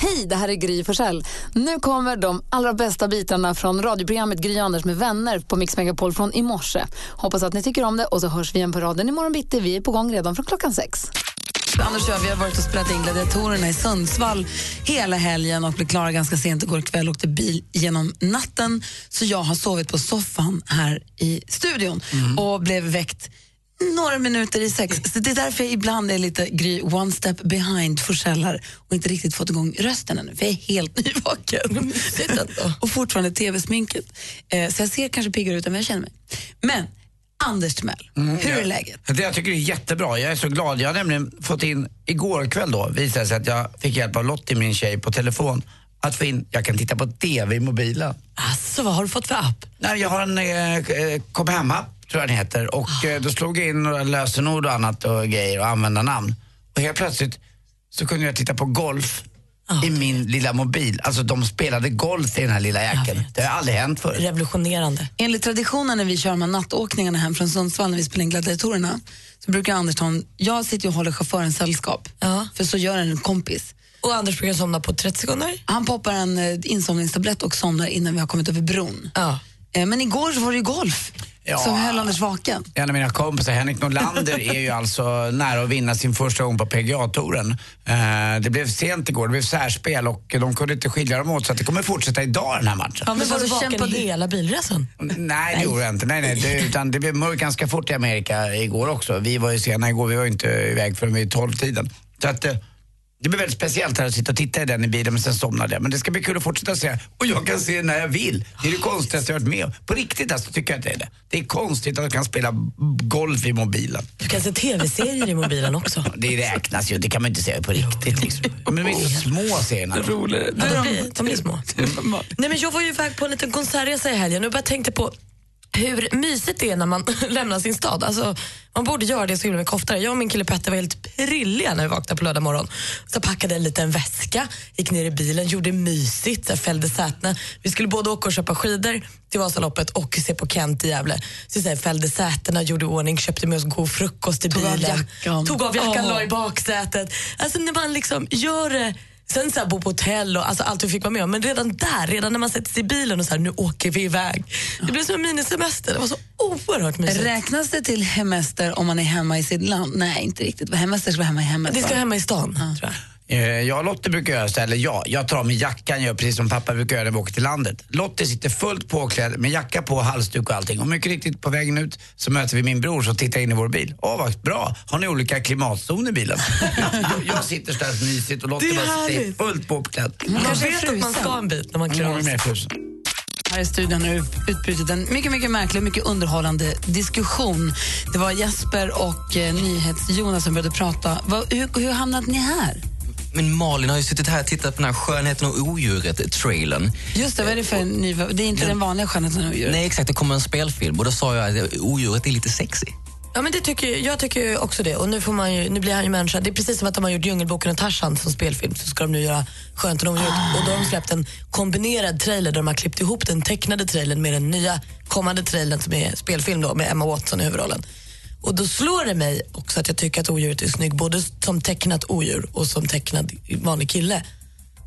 Hej, det här är Gry Forssell. Nu kommer de allra bästa bitarna från radioprogrammet Gry Anders med vänner på Mix Megapol från i morse. Hoppas att ni tycker om det och så hörs vi igen på raden imorgon bitti. Vi är på gång redan från klockan sex. Anders och jag vi har varit och spelat in Gladiatorerna i Sundsvall hela helgen och blev klara ganska sent igår kväll och åkte bil genom natten. Så jag har sovit på soffan här i studion och blev väckt några minuter i sex. Så det är därför jag ibland är lite gry one step behind Forsell och inte riktigt fått igång rösten ännu, för jag är helt nyvaken. och fortfarande tv-sminket. Eh, så jag ser kanske piggare ut än vad jag känner mig. Men Anders Timell, hur är läget? Det jag tycker det är jättebra. Jag är så glad. Jag har nämligen fått in, igår kväll då, visade sig att jag fick hjälp av Lottie, min tjej, på telefon. Att få in, jag kan titta på TV i mobilen. Alltså, vad har du fått för app? Nej, jag har en eh, eh, kom hemma tror jag den heter. Och eh, då slog jag in några lösenord och annat och grejer och användarnamn. Och helt plötsligt så kunde jag titta på golf i min lilla mobil. Alltså de spelade golf i den här lilla jäkeln. Det har aldrig hänt förut. Revolutionerande. Enligt traditionen när vi kör här nattåkningarna hem från Sundsvall när vi spelar in Gladiatorerna så brukar Anders ta en, jag sitter och håller chauffören sällskap, Ja. för så gör en kompis. Och Anders brukar somna på 30 sekunder. Han poppar en eh, insomningstablett och somnar innan vi har kommit över bron. Ja. Eh, men igår så var det ju golf Ja. som höll Anders vaken. En av mina kompisar, Henrik Norlander, är ju alltså nära att vinna sin första gång på PGA-touren. Eh, det blev sent igår, det blev särspel och de kunde inte skilja dem åt så att det kommer fortsätta idag den här matchen. Ja, men var så du vaken kämpade- hela bilresan? Nej, det gjorde jag inte. Nej, nej, det, utan det blev mörkt ganska fort i Amerika igår också. Vi var ju sena igår, vi var ju inte iväg förrän vid tolvtiden. Så att, eh, det blev väldigt speciellt här att sitta och titta i den i bilen men sen somnade jag. Men det ska bli kul att fortsätta se. Och jag kan se när jag vill. Det är det konstigaste jag varit med om. På riktigt alltså tycker jag att det är det. Det är konstigt att jag kan spela golf i mobilen. Du kan se tv-serier i mobilen också. Det räknas ju, det kan man inte säga på riktigt. Liksom. Men de är så små serierna. Ja, de, blir, de blir små. Nej, men jag var ju iväg på en liten konsertresa i helgen och bara tänkte på hur mysigt det är när man lämnar sin stad. Alltså, man borde göra det så himla mycket oftare. Jag och min kille Petter var helt prilliga när vi vaknade på lördag morgon. Så packade en liten väska, gick ner i bilen, gjorde mysigt, så fällde sätena. Vi skulle både åka och köpa skidor till Vasaloppet och se på Kent i Gävle. Så, så här, fällde sätena, gjorde ordning, köpte med oss god frukost i Tog av bilen. jackan. Tog av jackan, Åh. la i baksätet. Alltså när man liksom gör det Sen så här, bo på hotell och alltså, allt vi fick vara med om. Men redan där, redan när man sätter sig i bilen och så här, nu åker vi iväg. Det blev som en minisemester. Det var så oerhört mysigt. Räknas det till hemester om man är hemma i sitt land? Nej, inte riktigt. Hemester ska vara hemma i hemmet. Det ska va? hemma i stan, tror jag. Eh, Jag och Lottie brukar göra så, eller ja, jag tar av mig jackan, gör precis som pappa brukar göra när vi åker till landet. Lottie sitter fullt påklädd med jacka på, halsduk och allting. Och mycket riktigt på vägen ut så möter vi min bror som tittar in i vår bil. Åh vad bra, har ni olika klimatzoner i bilen? jag sitter så där mysigt och Lottie bara sitter fullt påklädd. Man kanske vet att man ska en bit när man klär av sig. Här i studion har utbrutit en mycket, mycket märklig och mycket underhållande diskussion. Det var Jesper och eh, NyhetsJonas som började prata. Vad, hur, hur hamnade ni här? Men Malin har ju suttit här och tittat på den här Skönheten och odjuret-trailern. Just det, vad är det för en ny... Det är inte den vanliga skönheten och odjuret. Nej, exakt. Det kommer en spelfilm och då sa jag att odjuret är lite sexy. Ja, men det tycker, jag tycker också det. Och nu, får man ju, nu blir han ju människa. Det är precis som att de har gjort Djungelboken och Tarzan som spelfilm. Så ska de nu göra Skönheten och odjuret. Och då har de släppt en kombinerad trailer där de har klippt ihop den tecknade trailern med den nya kommande trailern som är spelfilm då, med Emma Watson i huvudrollen. Och då slår det mig också att jag tycker att odjuret är snygg både som tecknat odjur och som tecknad vanlig kille.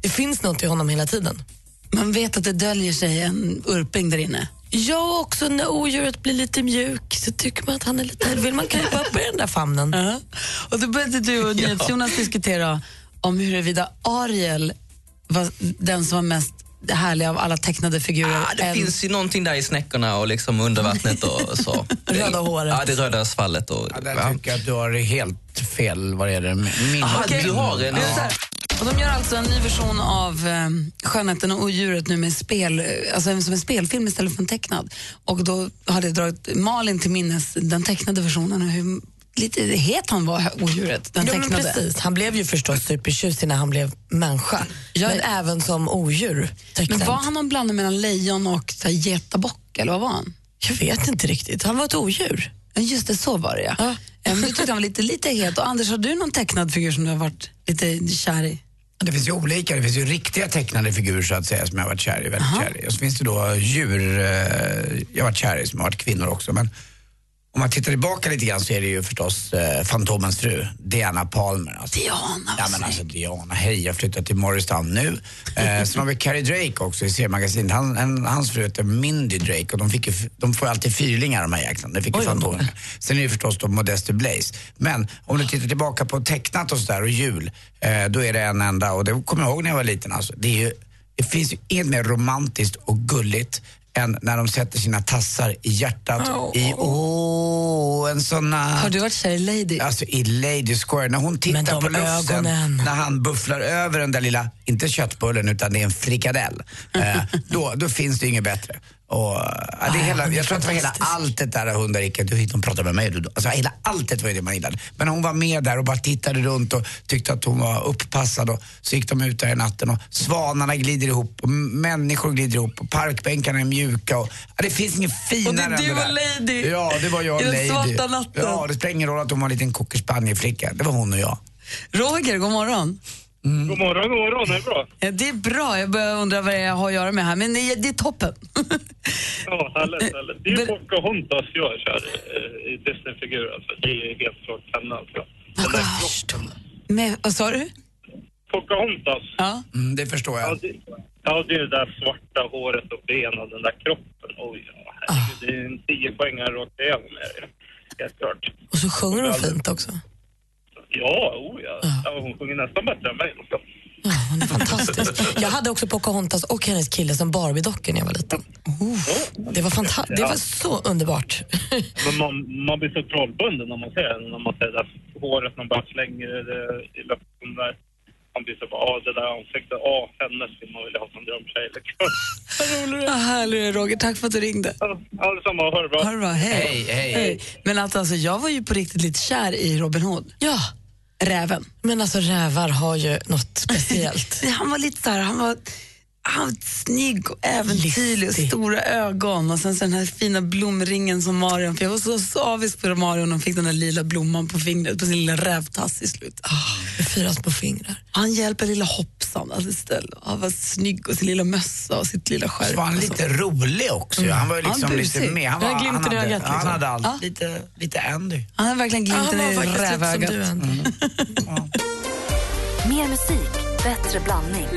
Det finns något i honom hela tiden. Man vet att det döljer sig en urping där inne. Ja, också när odjuret blir lite mjuk så tycker man att han är lite... vill man krypa upp i den där famnen. Och då började du och NyhetsJonas diskutera om huruvida Ariel var den som var mest härlig av alla tecknade figurer. Ah, det än- finns ju någonting där i snäckorna och liksom under vattnet och så. Röda håret. Ja, det röda svallet. Och, Ja, där tycker jag att du har helt fel vad det gäller min. Ah, du har en... Ja. Och de gör alltså en ny version av eh, Skönheten och odjuret nu med spel, eh, alltså som en spelfilm istället för en tecknad. Och då hade jag dragit Malin till minnes den tecknade versionen och hur lite het han var, odjuret, den Ja, men tecknade. precis. Han blev ju förstås supertjusig när han blev människa. Men även som odjur. Men var han någon blandning mellan lejon och getabock, eller vad var han? Jag vet inte riktigt. Han var ett odjur. Just det, så var det ja. Ja. Men du tyckte han var lite, lite het. Och Anders, har du någon tecknad figur som du har varit lite kär i? Det finns ju olika. Det finns ju riktiga tecknade figurer så att säga som jag har varit kär i. Väldigt kär i. Och så finns det då djur eh, jag har varit kär i som har varit kvinnor också. Men om man tittar tillbaka lite grann så är det ju förstås eh, Fantomens fru, Diana Palmer. Alltså. Diana, Ja men alltså Diana, hej jag flyttar till Morristown nu. Eh, sen har vi Carrie Drake också i seriemagasinet. Han, hans fru heter Mindy Drake och de, fick ju, de får alltid fyrlingar de här jäklarna. Det fick ju Fantomen. Sen är det förstås då Modeste Blaze. Men om du tittar tillbaka på tecknat och sådär och jul, eh, då är det en enda och det kommer jag ihåg när jag var liten alltså. Det, är ju, det finns ju inget mer romantiskt och gulligt än när de sätter sina tassar i hjärtat i, åh, en sån. Har du varit kär i Lady? Alltså i Lady Square, när hon tittar på ögonen. när han bufflar över den där lilla, inte köttbullen utan det är en frikadell. Eh, då, då finns det inget bättre. Och, ja, det är hela, hon är jag tror att det var hela alltet där hundar gick, du hit pratade med mig. Du, alltså, hela alltet var ju det man gillade. Men hon var med där och bara tittade runt och tyckte att hon var upppassad och så gick de ut där i natten och svanarna glider ihop och människor glider ihop och parkbänkarna är mjuka och ja, det finns inget finare Och det är än du det och där. Lady. Ja, det var jag I och den Lady. svarta natten. Ja, det spelar ingen roll att hon var en liten cockerspanielflicka. Det var hon och jag. Roger, god morgon. God morgon, god morgon. Det är bra. Ja, Det är bra, jag börjar undra vad jag har att göra med här, men det det är toppen. Ja, härligt, härligt. Det är Pocahontas jag kör eh, i Disney-figur. Alltså. Det är helt klart henne. Alltså. Den där kroppen. med, vad sa du? Pocahontas. Ja. Mm, det förstår Ja, jag. det, ja, det är det där svarta håret och benen, den där kroppen. Oj, ja, herregud, det är en tio poängare rakt igenom. Helt klart. Och så sjunger hon fint också. Ja, oh, ja. ja. Hon sjunger nästan bättre än mig. Alltså. Ja, hon är fantastisk. Jag hade också Pocahontas och hennes kille som Barbie-dockor när jag var liten. Det var, fanta- det var så underbart. Men man, man blir så trollbunden när man ser henne, när man ser det håret, man bara slänger det i luften där. Man blir så bara, ja det där ansiktet, ja henne skulle man vilja ha som drömtjej liksom. Vad härlig du är, Roger. Tack för att du ringde. Ja, detsamma, ha det bra. Ha det bra, hej. Hej, hej. Men att, alltså, jag var ju på riktigt lite kär i Robin Hood. Ja, Räven. men alltså rävar har ju något speciellt. Han var lite så här, han var, han var snygg och äventyrlig och stora ögon och sen så den här fina blomringen som Marion fick. Jag var så, så avis på Marion när hon fick den där lila blomman på fingret, på sin lilla rävtass i slutet. Med fyra små fingrar. Han hjälper lilla hoppsan alltså istället. Han var snygg och sin lilla mössa och sitt lilla skärp. Så var han och så. lite rolig också. Han var ju Han liksom busig. lite med. Han, Han var, han, hade, ögat, liksom. han hade allt. Ja. Lite, lite Andy. Han hade verkligen han glimten var i rävögat. Mer musik, bättre blandning.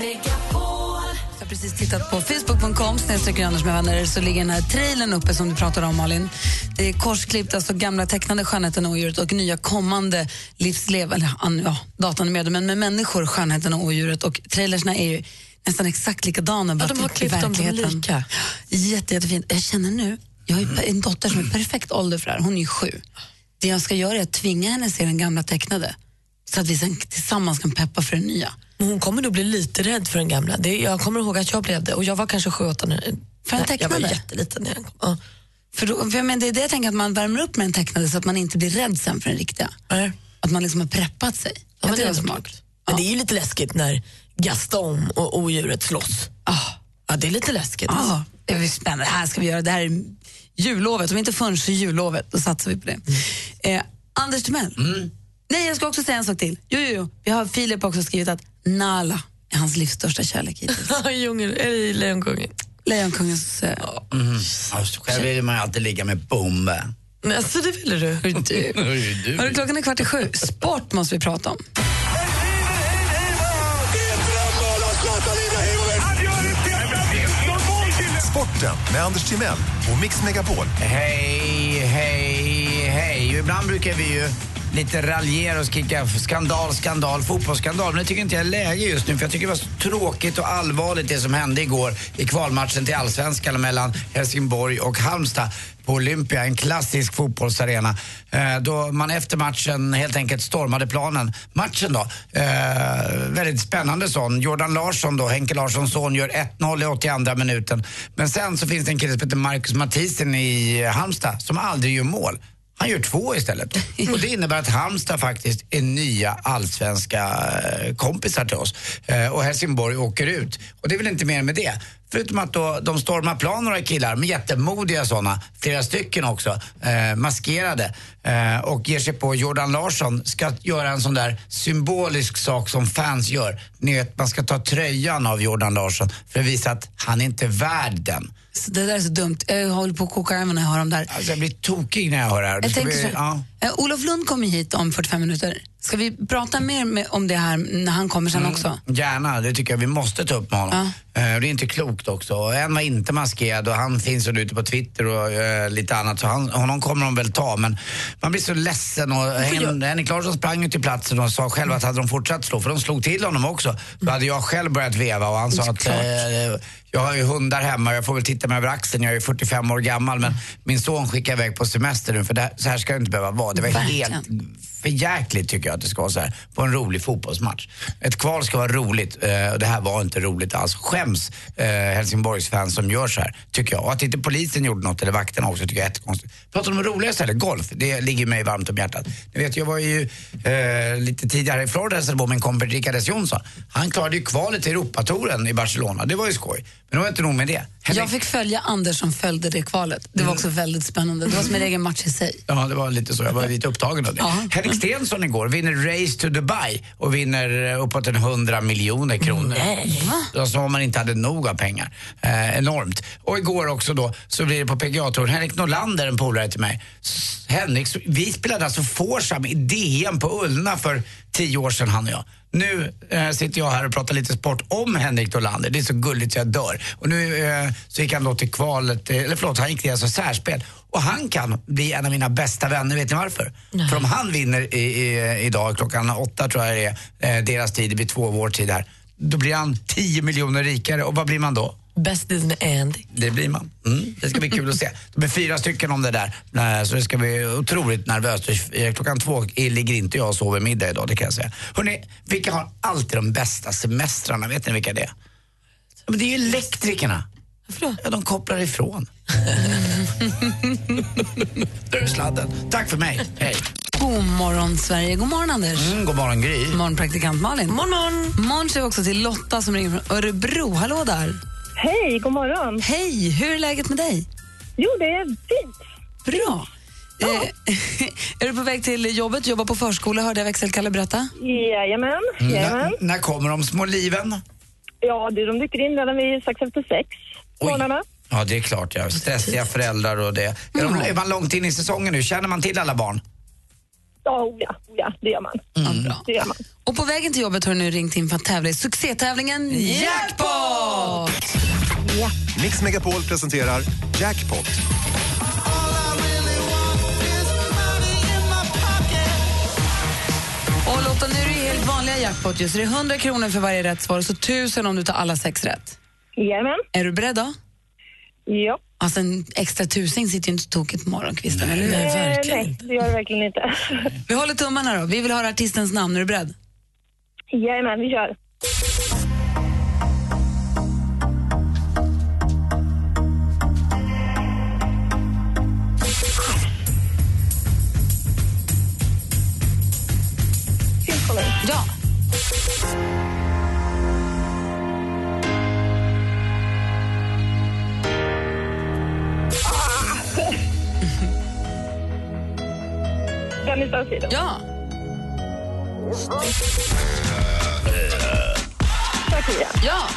Jag har precis tittat på facebook.com snedstreck Anders med vänner så ligger den här trailern uppe som du pratade om Malin. Det är korsklippt, alltså gamla tecknade Skönheten och odjuret och nya kommande livslev, eller an- ja, datanimerade, men med människor, Skönheten och odjuret och trailersna är ju nästan exakt likadana. bara de har i klippt dem verkligheten. lika. Jätte, jättefint. Jag känner nu, jag har en dotter som är perfekt ålder för det här, hon är ju sju. Det jag ska göra är att tvinga henne att se den gamla tecknade så att vi sen tillsammans kan peppa för den nya. Men hon kommer nog bli lite rädd för den gamla. Det, jag kommer ihåg att jag blev det och jag var kanske sju, åtta när För en Nej, Jag var tecknade? jätteliten när den kom. Ja. För, då, för jag menar, det är det jag tänker, att man värmer upp med en tecknade så att man inte blir rädd sen för den riktiga. Nej. Att man liksom har preppat sig. Ja, Jag men det är smart. Men det är ju lite läskigt när Gaston och odjuret slåss. Ah, Ja, det är lite läskigt. ah, det är spännande. Det här ska vi göra. Det här är jullovet. Om inte förrän så jullovet, då satsar vi på det. Eh, Anders Timell. Nej, jag ska också säga en sak till. Jo, jo, jo. Vi har Filip också skrivit att Nala är hans livs största kärlek hittills. Eller Lejonkungen. Lejonkungens... Eh, Alltså, själv vill man ju alltid ligga med bombe. Alltså, det ville du. du. Hörru, klockan är kvart i sju. Sport måste vi prata om. Sporten med Anders Timell och Mix Megapol. Hej, hej, hej. Ibland brukar vi ju lite raljera och skrika skandal, skandal, fotbollsskandal. Men det tycker inte jag är läge just nu för jag tycker det var så tråkigt och allvarligt det som hände igår i kvalmatchen till Allsvenskan mellan Helsingborg och Halmstad på Olympia, en klassisk fotbollsarena. Eh, då man efter matchen helt enkelt stormade planen. Matchen då, eh, väldigt spännande sån. Jordan Larsson då, Henke Larssons son, gör 1-0 i 82 minuten. Men sen så finns det en kille som heter Marcus Mathisen i Halmstad som aldrig gör mål. Han gör två istället. Och det innebär att Halmstad faktiskt är nya allsvenska eh, kompisar till oss. Eh, och Helsingborg åker ut. Och det är väl inte mer med det. Förutom att då, de stormar plan några killar, med jättemodiga sådana, flera stycken också, eh, maskerade eh, och ger sig på Jordan Larsson, ska göra en sån där symbolisk sak som fans gör. Ni vet, man ska ta tröjan av Jordan Larsson för att visa att han är inte är värd den. Så det där är så dumt. Jag håller på att koka armen när jag hör dem där. Alltså jag blir tokig när jag hör det här. Det Jag tänker bli- så, ja. eh, Olof Lund kommer hit om 45 minuter. Ska vi prata mer med, om det här när han kommer sen också? Gärna, det tycker jag vi måste ta upp med honom. Eh, det är inte klokt också. En var inte maskerad och han finns ute på Twitter och eh, lite annat så han, honom kommer de väl ta. Men man blir så ledsen och Hen- Henrik Larsson sprang ju till platsen och sa själv att hade de fortsatt slå, för de slog till honom också, då hade jag själv börjat veva och han sa att eh, jag har ju hundar hemma, jag får väl titta mig över axeln, jag är 45 år gammal men min son skickar iväg på semester nu för det, så här ska det inte behöva vara. Det var Verkligen. helt för jäkligt tycker jag att det ska vara så här på en rolig fotbollsmatch. Ett kval ska vara roligt eh, och det här var inte roligt alls. Skäms eh, Helsingborgs fans som gör så här, tycker jag. Och att inte polisen gjorde något, eller vakterna också, tycker jag är jättekonstigt. Pratar om det roliga istället, golf. Det ligger mig varmt om hjärtat. Ni vet, jag var ju eh, lite tidigare i Florida och hälsade på min kompis Rickard S Jonsson. Han klarade ju kvalet till Europatouren i Barcelona. Det var ju skoj. Men det var inte nog med det. Jag fick följa Anders som följde det kvalet. Det var också väldigt spännande. Det var som en egen match i sig. Ja, det var lite så. Jag var lite upptagen av det. Henrik Stenson igår vinner Race to Dubai och vinner eh, uppåt en 100 miljoner kronor. Nej. Ja, Som om man inte hade nog av pengar. Eh, enormt. Och igår också då så blir det på PGA-touren. Henrik Norlander, en polare till mig. Henrik, vi spelade alltså Foursome i DM på Ullna för tio år sedan han och jag. Nu eh, sitter jag här och pratar lite sport om Henrik Norlander. Det är så gulligt så jag dör. Och nu eh, så gick han då till kvalet, eh, eller förlåt, han gick till alltså särspel. Och han kan bli en av mina bästa vänner, vet ni varför? För om han vinner i, i, idag klockan åtta tror jag det är, eh, deras tid, det blir två vår tid här. Då blir han 10 miljoner rikare och vad blir man då? Bästis med Andy. Det blir man. Mm, det ska bli kul att se. De är fyra stycken om det där. Eh, Så det ska bli otroligt nervöst. Eh, Klockan två ligger inte jag och sover middag idag, det kan jag säga. Hörrni, vilka har alltid de bästa semestrarna? Vet ni vilka det är? Men det är ju elektrikerna. Ja, de kopplar ifrån. Där är sladden. Tack för mig. Hej. God morgon, Sverige. God morgon, Anders. Mm, god morgon, Gry. God morgon, praktikant Malin. Morgon, morgon. Morgon vi också till Lotta som ringer från Örebro. Hallå där. Hej, god morgon. Hej, hur är läget med dig? Jo, det är fint. Bra. Eh, är du på väg till jobbet? Jobbar på förskola, hörde jag växelkalle berätta. Jajamän, jajamän. När, när kommer de små liven? Ja, du, de dyker in redan vid strax efter sex på morgnarna. Ja, det är klart. Ja. Stressiga föräldrar och det. Är, de, är man långt in i säsongen nu? Känner man till alla barn? Ja, oh ja, oh ja, det gör man. Det gör man. Och på vägen till jobbet har du nu ringt in för att tävla i succétävlingen Jackpot! Mix Megapol presenterar Jackpot. Och Lotta, nu är det helt vanliga jackpot just. Det är 100 kronor för varje rätt svar och så 1000 om du tar alla sex rätt. Jajamän. Är du beredd då? Ja. Alltså en extra tusing sitter ju inte tokigt på morgonkvisten, eller hur? Eh, nej, det gör det verkligen inte. Vi håller tummarna då. Vi vill höra artistens namn. Är du beredd? Jajamän, vi kör. Dennis Saucedo. Ja. Shakira. Ja.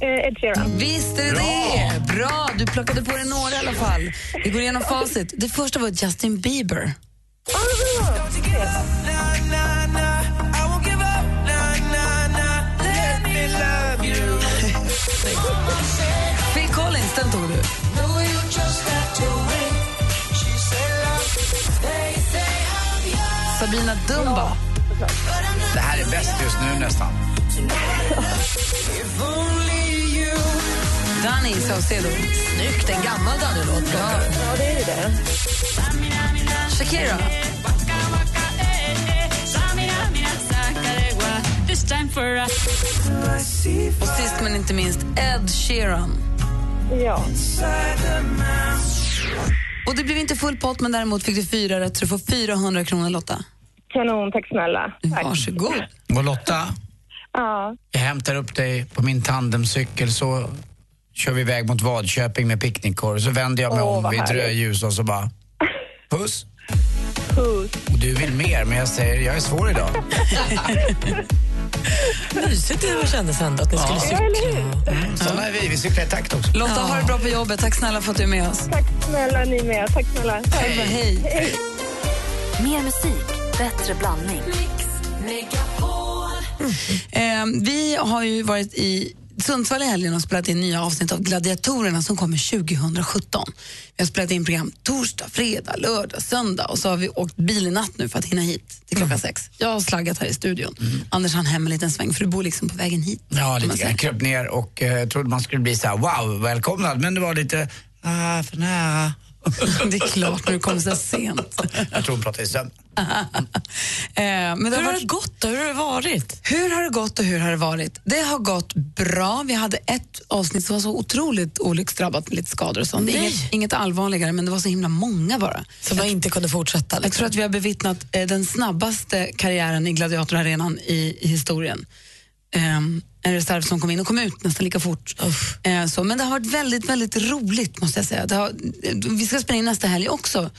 Eh, Ed Sheeran. Visst är det det! Bra! Du plockade på dig några i alla fall. Vi går igenom facit. Det första var Justin Bieber. Phil Tog du. Sabina Dumba. Det här är bäst just nu nästan. Danny Saucedo. Snyggt, en gammal Danny-låt. Ja. Ja, det är det. Shakira. time for a... Och sist men inte minst Ed Sheeran. Ja. Och det blev inte full pott, men däremot fick du fyra rätt, så du får 400 kronor Lotta. Kanon, tack snälla. Tack. Varsågod. Och Lotta, Ja. jag hämtar upp dig på min tandemcykel så kör vi iväg mot Vadköping med picknickkorg. Så vänder jag mig Åh, om vad vid ett härligt. rödljus och så bara... Puss. Puss. Och du vill mer, men jag säger jag är svår idag. Mysigt det kändes ändå att ni skulle cykla. Mm, såna är vi. Vi cyklar i takt också. Lotta, ha det bra på jobbet. Tack snälla för att du är med oss. Tack snälla ni med. Tack snälla. Hej. Hej. Hej. Mer musik, bättre blandning. Eh, vi har ju varit i Sundsvall i helgen och spelat in nya avsnitt av Gladiatorerna som kommer 2017. Vi har spelat in program torsdag, fredag, lördag, söndag och så har vi åkt bil i natt nu för att hinna hit till klockan sex. Jag har slaggat här i studion. Anders han hem en liten sväng för du bor liksom på vägen hit. Ja, lite grann. Kröp ner och eh, trodde man skulle bli så här, wow, välkomnad. Men det var lite, ah, för nära. Det är klart när du kommer så sent. Jag tror hon pratade i sömn. Eh, men det Hur har varit- det gått då? Hur har det varit? Hur har det gått och hur har det varit? Det har gått bra. Vi hade ett avsnitt som var så otroligt olycksdrabbat med lite skador och sånt. Inget, inget allvarligare, men det var så himla många bara. Som man inte kunde fortsätta? Jag Liksom. tror att vi har bevittnat eh, den snabbaste karriären i gladiatorarenan i, i historien. Ehm, en reserv som kom in och kom ut nästan lika fort. Eh, så, men det har varit väldigt, väldigt roligt måste jag säga. Har, eh, vi ska spela in nästa helg också.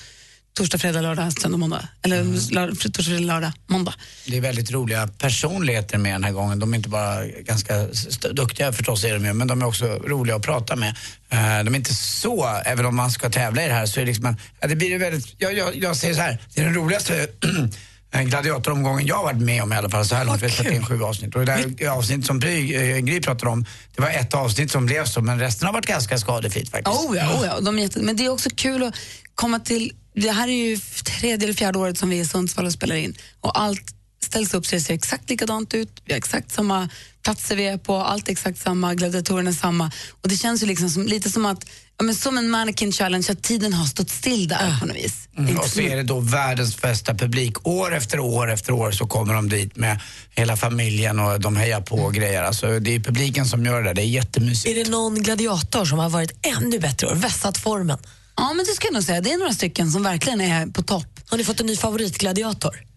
Torsdag, fredag, lördag, söndag, måndag. Eller lördag, torsdag, fredag, lördag, måndag. Det är väldigt roliga personligheter med den här gången. De är inte bara ganska duktiga förstås är de ju, men de är också roliga att prata med. Eh, de är inte så, även om man ska tävla i det här så är det liksom en, ja, det blir väldigt, jag, jag, jag säger så här, det är den roligaste gladiatoromgången jag varit med om i alla fall så här långt. Vi har in sju avsnitt. Och det där avsnitt som eh, Gry pratade om, det var ett avsnitt som blev så, men resten har varit ganska skadefritt faktiskt. Oh ja, oh ja. De är jätte... Men det är också kul att komma till... Det här är ju tredje eller fjärde året som vi är i Sundsvall och spelar in. Och allt ställs upp så det ser exakt likadant ut. Vi har exakt samma platser vi är på, allt är exakt samma, gladiatorerna är samma. Och det känns ju liksom som, lite som att, ja, men som en mannequin challenge, att tiden har stått still där på något vis. Mm, och så är det då världens bästa publik. År efter år efter år så kommer de dit med hela familjen och de hejar på och grejer. Alltså, det är publiken som gör det, det är jättemysigt. Är det någon gladiator som har varit ännu bättre och vässat formen? Ja, men det ska jag nog säga. Det är några stycken som verkligen är på topp. Har ni fått en ny favoritgladiator?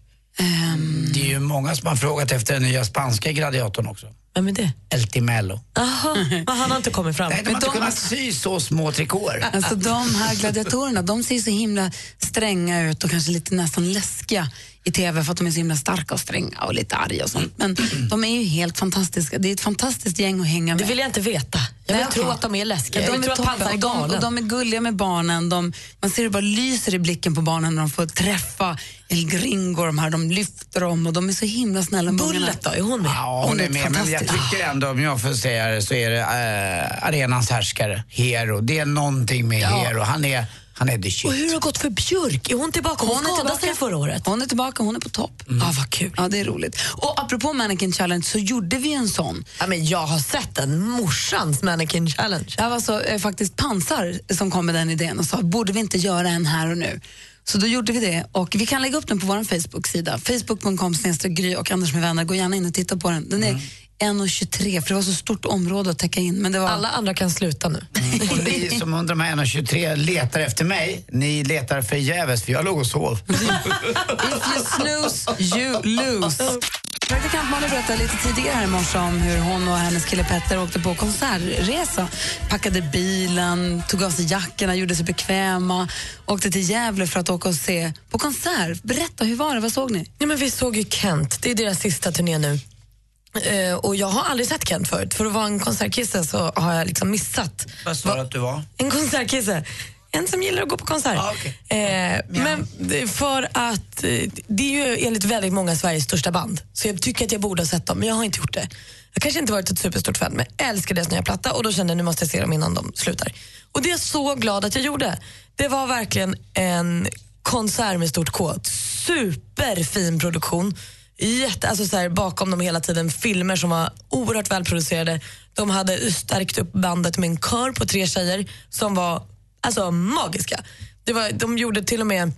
Det är ju många som har frågat efter den nya spanska gladiatorn också. Vem är det? El Timello. Jaha, men han har inte kommit fram. Nej, de har inte de- kunnat sy så små trikåer. Alltså de här gladiatorerna, de ser så himla stränga ut och kanske lite nästan läskiga i TV för att de är så himla starka och stränga och lite arga och sånt. Men de är ju helt fantastiska. Det är ett fantastiskt gäng att hänga med. Det vill jag inte veta. Jag vill Nej, tro okej. att de är läskiga. Ja, de är att toppen. och de, och de är gulliga med barnen. De, man ser det bara lyser i blicken på barnen när de får träffa El Gringo. De, här, de lyfter dem och de är så himla snälla. Bullet då, är hon med? Ja, hon är med, men jag tycker ändå, om jag får säga det, så är det äh, arenans härskare, Hero. Det är någonting med Ja. Hero. Han är, han är the shit. Och hur har det gått för Björk? Är hon tillbaka? Hon, Hon är skadade tillbaka. sig förra året. Hon är tillbaka, hon är på topp. Ja, vad kul. Ja, det är roligt. Och apropå Mannequin Challenge så gjorde vi en sån. Ja, men jag har sett den, morsans mannequin challenge. Det var så, eh, faktiskt Pansar som kom med den idén och sa, borde vi inte göra en här och nu? Så då gjorde vi det och vi kan lägga upp den på vår Facebook-sida. Facebook.com Gry och Anders med vänner. Gå gärna in och titta på den. Den är 1,23 för det var så stort område att täcka in. Men det var... Alla andra kan sluta nu. Och ni som under de här 1,23 letar efter mig, ni letar förgäves för jag låg och sov. If you snooze, you lose. Praktikant Malin berättade lite tidigare här i morse om hur hon och hennes kille Petter åkte på konsertresa. Packade bilen, tog av sig jackorna, gjorde sig bekväma. Åkte till Gävle för att åka och se på konsert. Berätta, hur var det? Vad såg ni? Ja, men vi såg ju Kent, det är deras sista turné nu. Eh, och jag har aldrig sett Kent förut. För att vara en konsertkisse så har jag liksom missat. Vad sa du att du var? En konsertkisse. En som gillar att gå på konsert. Ah, eh, men det- för att eh, det är ju enligt väldigt många Sveriges största band. Så jag tycker att jag borde ha sett dem, men jag har inte gjort det. Jag kanske inte varit ett superstort fan, men jag älskar deras nya platta och då kände jag nu måste jag se dem innan de slutar. Och det är jag så glad att jag gjorde. Det var verkligen en konsert med stort K. Superfin produktion. Jätte, alltså så här, bakom dem hela tiden filmer som var oerhört välproducerade. De hade stärkt upp bandet med en kör på tre tjejer som var alltså, magiska. Det var, de gjorde till och med,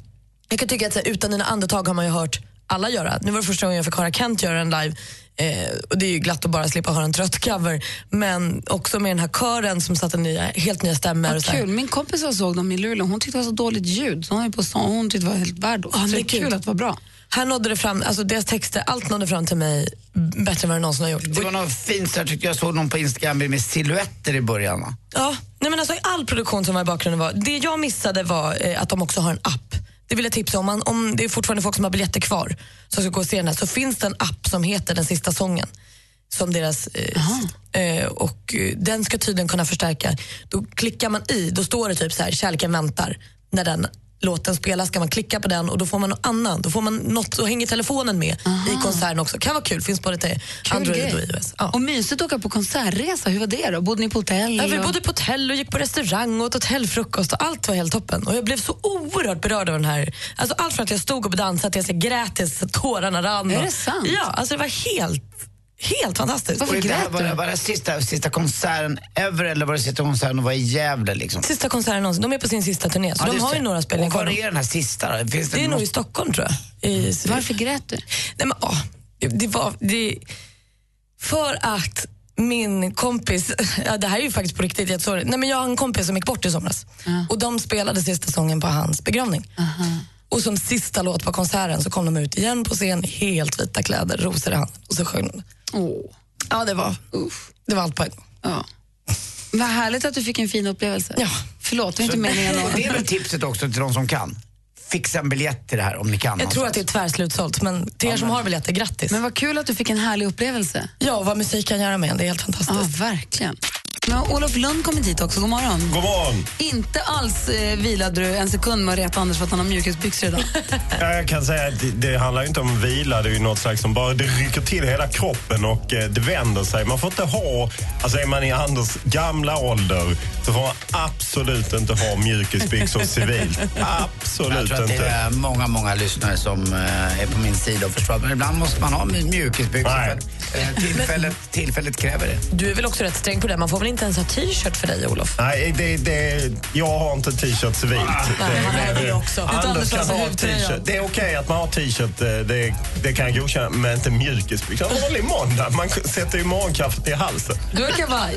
jag kan tycka att så här, utan dina andetag har man ju hört alla göra. Nu var det första gången jag fick höra Kent göra en live Eh, och det är ju glatt att bara slippa höra en trött cover. Men också med den här kören som satte nya, helt nya stämmor. Här. kul. Min kompis jag såg dem i Luleå, hon tyckte det var så dåligt ljud. Så hon, är på sång, hon tyckte det var helt värd. Ja, så det är kul att det var bra. Här nådde det fram, alltså deras texter, allt nådde fram till mig bättre än vad det någonsin har gjort. Det var något fint, jag tyckte jag såg någon på Instagram med silhuetter i början. Va? Ja, nej men alltså all produktion som var i bakgrunden var, det jag missade var eh, att de också har en app. Det vill jag tipsa om. Man, om det är fortfarande folk som har biljetter kvar som ska gå och se den här, så finns det en app som heter Den sista sången. Som deras, eh, eh, och eh, den ska tydligen kunna förstärka. Då klickar man i, då står det typ så här, kärleken väntar. När den låten spelas ska man klicka på den och då får man något annat. Då får man något, så hänger telefonen med i konserten också. Kan vara kul, finns både till Kul Android grej. och iOS. Ja. Och mysigt att åka på konsertresa. Hur var det då? Bodde ni på hotell? Ja, vi och- bodde på hotell och gick på restaurang och åt hotellfrukost och allt var helt toppen. Och jag blev så oerhört berörd av den här... Alltså allt från att jag stod och dansade till att jag grät tills tårarna rann. Är det sant? Ja, alltså det var helt, helt fantastiskt. Och det här, var, det, var det sista, sista konserten ever eller var det sista konserten och var i Gävle? Liksom? Sista konserten någonsin. De är på sin sista turné, så Ja, de har ju det. några spelningar Och var kvar. är den här sista då? Finns Det är nog i Stockholm tror jag. I, Varför grät du? Nej, men, åh, det var... Det, för att min kompis, ja, det här är ju faktiskt på riktigt, jag, sorry. Nej, men jag har en kompis som gick bort i somras och de spelade sista sången på hans begravning. Och som sista låt på konserten så kom de ut igen på scen i helt vita kläder, rosor i handen och så sjöng de. Ja, det var, det var allt på en gång. Ja. Vad härligt att du fick en fin upplevelse. Ja. Förlåt, det var inte meningen det är väl tipset också till de som kan. Fixa en biljett till det här om ni kan. Jag tror att det är tvärslutsålt, men till er som har biljetter, grattis. Men vad kul att du fick en härlig upplevelse. Ja, och vad musik kan göra med en, det är helt Ja, fantastiskt. verkligen. Men har Olof Lund kommit hit också. God morgon. God morgon. Inte alls eh, vilade du en sekund med att reta Anders för att han har mjukisbyxor idag. Ja, jag kan säga att det, det handlar inte om vila, det är ju något slags som bara det rycker till hela kroppen och eh, det vänder sig. Man får inte ha, alltså är man i Anders gamla ålder så får man absolut inte ha mjukisbyxor civilt. Jag Absolut tror att det inte. är många, många lyssnare som eh, är på min sida och förstår. Men ibland måste man ha mjukisbyxor för Nej. att eh, tillfället, tillfället kräver det. Du är väl också rätt sträng på det, man får väl inte ens ha t-shirt för dig, Olof? Nej, det, det, jag har inte t-shirt civilt. Det också. Utan Anders kan ha t-shirt. Det är okej att man har t-shirt, eh, det, det kan jag godkänna, men inte mjukisbyxor. En vanlig måndag, man sätter ju morgonkaffet i halsen. Du har kavaj.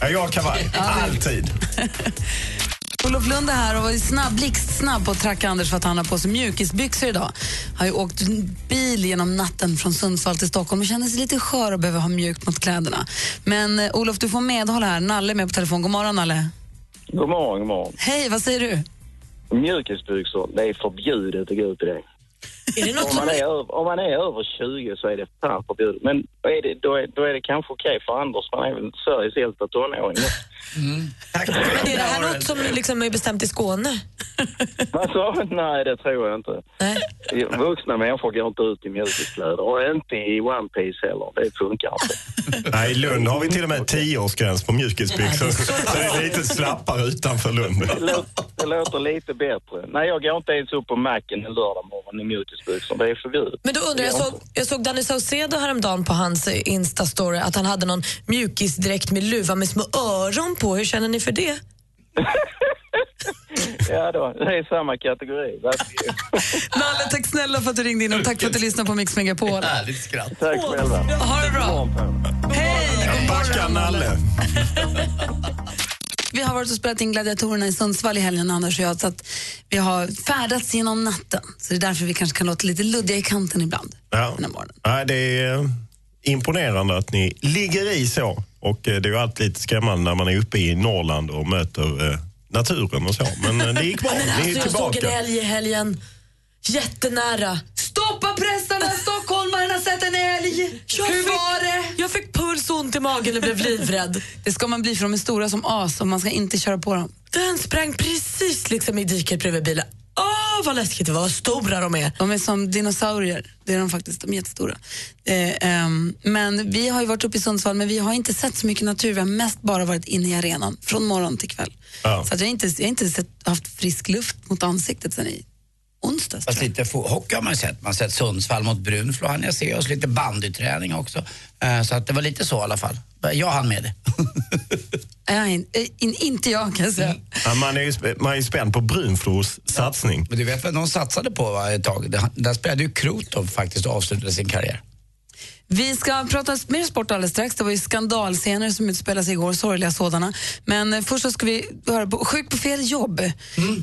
Ja, jag har kavaj, alltid. Olof Lund är här och var snabb, blixtsnabb på att tracka Anders för att han har på sig mjukisbyxor idag. Har ju åkt bil genom natten från Sundsvall till Stockholm och känner sig lite skör och behöver ha mjukt mot kläderna. Men eh, Olof, du får medhåll här. Nalle är med på telefon. God morgon, Nalle. God morgon, god morgon. Hej, vad säger du? Mjukisbyxor, det är förbjudet att gå ut i det. Om man är, över, om man är över 20 så är det fan förbjudet. Men är det, då, är, då är det kanske okej för Anders, för han är väl Sveriges äldsta tonåring. Tack. Men är det här något som liksom är bestämt i Skåne? Sa Nej, det tror jag inte. Nej. Vuxna människor går inte ut i mjukiskläder och inte i One Piece heller. Det funkar inte. Nej, I Lund har vi till och med 10-årsgräns på mjukisbyxor. Så det är lite slappare utanför Lund. Det låter, det låter lite bättre. Nej, jag går inte ens upp på macken en lördag morgon i mjukisbyxor. Det är förbjudet. Men då undrar jag, jag såg, jag såg Danny Saucedo häromdagen på hans eh, Insta-story att han hade någon mjukisdräkt med luva med små öron på. Hur känner ni för det? Ja då, det är samma kategori. Nalle, tack snälla för att du ringde in och tack för att du lyssnade på Mix Megapol. Härligt skratt. Tack själva. Ha det bra. Hej! God Backa morgon, Nalle. Vi har varit och spelat in Gladiatorerna i Sundsvall i helgen, Anders och jag, så att vi har färdats genom natten. Så det är därför vi kanske kan låta lite luddiga i kanten ibland. Ja. Den här morgonen. Nej, det är eh, imponerande att ni ligger i så. Och eh, det är ju alltid lite skrämmande när man är uppe i Norrland och möter eh, naturen och så. Men det gick bra. Men Ni är alltså, jag såg en älg i helgen. Jättenära. Stoppa pressarna! Stockholmaren har sett en älg! Jag Hur fick, var det? Jag fick puls och ont i magen och blev livrädd. Det ska man bli för de är stora som as och man ska inte köra på dem. Den sprang precis liksom i diket bredvid bilen. Åh, vad läskigt det var. Vad stora de är. De är som dinosaurier. Det är de faktiskt. De är jättestora. Eh, ehm, men vi har ju varit uppe i Sundsvall men vi har inte sett så mycket natur. Vi har mest bara varit inne i arenan från morgon till kväll. Ja. Så att jag har inte, jag har inte sett, haft frisk luft mot ansiktet sen i onsdags. Fast lite hockey har man sett. Man har sett Sundsvall mot Brunflo hann jag se. Och så lite bandyträning också. Eh, Så att det var lite så i alla fall. Jag hann med det. Äh, in, eh, in, inte jag kan jag säga. Ja, man, är ju, man är ju spänd på Brunflos satsning. Men du vet vad de satsade på va, ett tag? Det- Där spelade ju Krutov faktiskt och avslutade sin karriär. Vi ska prata mer sport alldeles strax. Det var ju skandalscener som utspelade sig igår, sorgliga sådana. Men eh, först så ska vi höra på Sjuk på fel jobb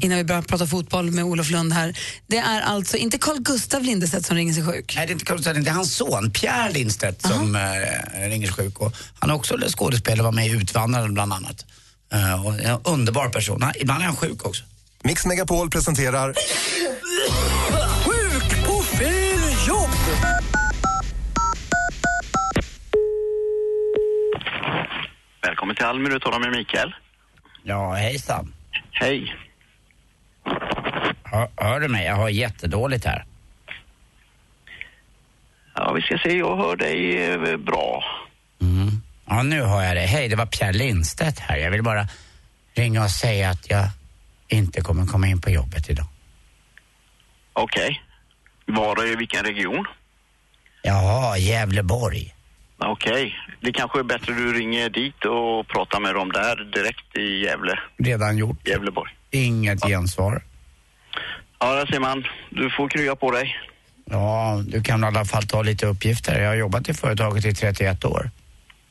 innan vi börjar prata fotboll med Olof Lund här. Det är alltså inte Carl Gustav Lindestedt som ringer sig sjuk. Nej, det är inte Carl Lindstedt, det är hans son Pierre Lindstedt som eh, ringer sig sjuk. Och han är också skådespelare, var med i Utvandraren bland annat. Eh, och en underbar person. Han, ibland är han sjuk också. Mix Megapol presenterar Välkommen till Almy, du talar med Mikael. Ja, hejsan. Hej. Hör, hör du mig? Jag har jättedåligt här. Ja, vi ska se, jag hör dig eh, bra. Ja, nu har jag det. Hej, det var Pierre Lindstedt här. Jag vill bara ringa och säga att jag inte kommer komma in på jobbet idag. Okej. Var i vilken region? Jaha, Gävleborg. Okej. Det kanske är bättre du ringer dit och pratar med dem där direkt i Gävle. Redan gjort. Gävleborg. Inget gensvar. Ja, där ser man. Du får krya på dig. Ja, du kan i alla fall ta lite uppgifter. Jag har jobbat i företaget i 31 år.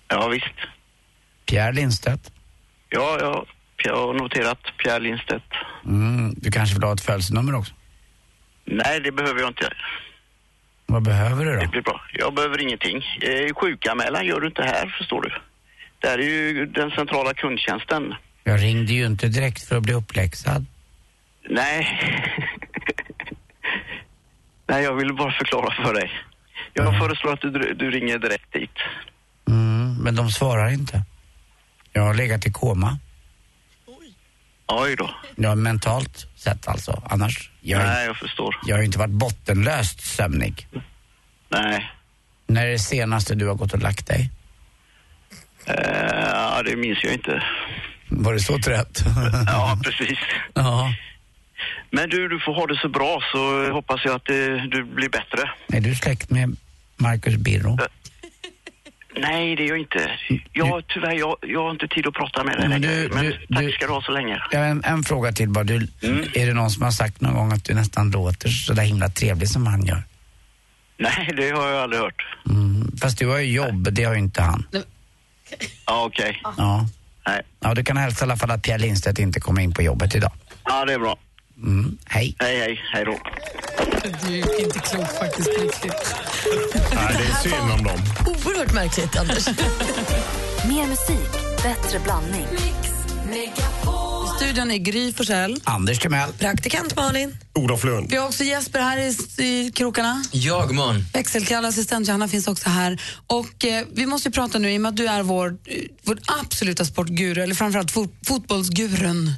Ja, visst. Pierre Lindstedt. Ja, ja. Jag har noterat Pierre Lindstedt. Mm, du kanske vill ha ett födelsenummer också? Nej, det behöver jag inte. Vad behöver du Det då? blir bra. Jag behöver ingenting. Eh, sjukanmälan gör du inte här, förstår du. Det här är ju den centrala kundtjänsten. Jag ringde ju inte direkt för att bli uppläxad. Nej. Nej, jag vill bara förklara för dig. Jag föreslår att du, du ringer direkt dit. Mm, men de svarar inte. Jag har legat i koma. Oj då. Ja, mentalt sett alltså. Annars, jag, Nej, jag förstår. jag har ju inte varit bottenlöst sömnig. Nej. När är det senaste du har gått och lagt dig? Eh, ja, det minns jag inte. Var det så trött? Ja, precis. ja. Men du, du får ha det så bra så hoppas jag att det, du blir bättre. Är du släkt med Marcus Birro? Nej, det är jag inte. Jag, tyvärr, jag, jag har inte tid att prata med dig Men längre. du- Men du- tack du- ska du ha så länge. Ja, en, en fråga till bara. Du, Är det någon som har sagt någon gång att du nästan låter så där himla trevlig som han gör? Nej, det har jag aldrig hört. Mm. Fast du har ju jobb, det har ju inte han. Ja, okej. Ja. Nej. Ja, du kan hälsa i alla fall att Pierre Lindstedt inte kommer in på jobbet idag. Ja, det är bra. Mm. Hej. Hej, hej. Hej då. Du är inte klok faktiskt riktigt. Nej, det är synd om dem. Oerhört märkligt, Anders. Mer musik, bättre blandning. I studion är Gry Forssell. Anders Timell. Praktikant Malin. Olof Lund. Vi har också Jesper här i, i krokarna. Jag man. Växelkalle, assistent Johanna finns också här. Och eh, Vi måste ju prata nu, i och med att du är vår, eh, vår absoluta sportguru, eller framförallt fot, fotbollsgurun,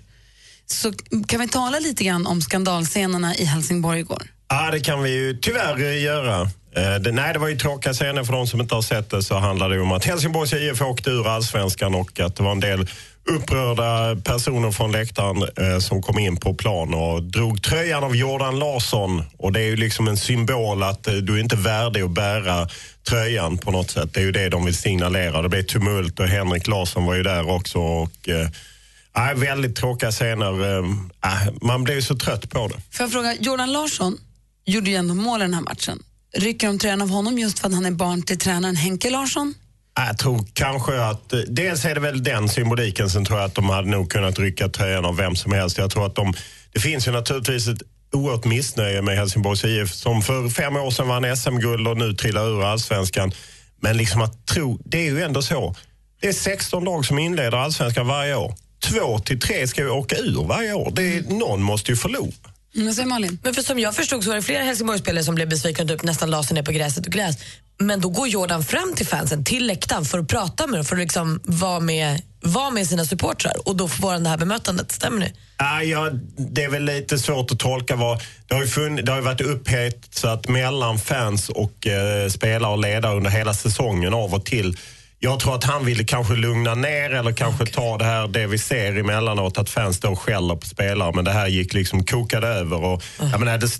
så kan vi tala lite grann om skandalscenerna i Helsingborg igår? Ja, det kan vi ju tyvärr eh, göra. Eh, det, nej, det var ju tråkiga scener. För de som inte har sett det så handlade det om att Helsingborgs IF åkte ur allsvenskan och att det var en del upprörda personer från läktaren eh, som kom in på plan och drog tröjan av Jordan Larsson. Och det är ju liksom en symbol att eh, du är inte värdig att bära tröjan på något sätt. Det är ju det de vill signalera. Det blev tumult och Henrik Larsson var ju där också. Och, eh, nej, väldigt tråkiga scener. Eh, äh, man ju så trött på det. Får jag fråga, Jordan Larsson gjorde ju ändå mål i den här matchen. Rycker de tröjan av honom just för att han är barn till tränaren Henke Larsson? Jag tror kanske att, eh, dels är det väl den symboliken, sen tror jag att de hade nog kunnat rycka tröjan av vem som helst. Jag tror att de, det finns ju naturligtvis ett oerhört missnöje med Helsingborgs IF som för fem år sedan vann SM-guld och nu trillar ur allsvenskan. Men liksom att tro, det är ju ändå så. Det är 16 lag som inleder allsvenskan varje år. Två till tre ska ju åka ur varje år. Det är, någon måste ju förlora. Mm, säger Malin. Men för som jag förstod så var det flera Helsingborgsspelare som blev besvikna och typ nästan la sig ner på gräset och gräs. Men då går Jordan fram till fansen, till läktaren för att prata med dem, för att liksom vara med, vara med sina supportrar och då får han det här bemötandet. Stämmer det? Ja, ja, det är väl lite svårt att tolka vad... Det har ju, funn, det har ju varit upphetsat mellan fans och eh, spelare och ledare under hela säsongen av och till. Jag tror att han ville kanske lugna ner eller kanske ta det här det vi ser emellanåt att fans står och skäller på spelare men det här gick liksom kokade över. Och, jag menar, det,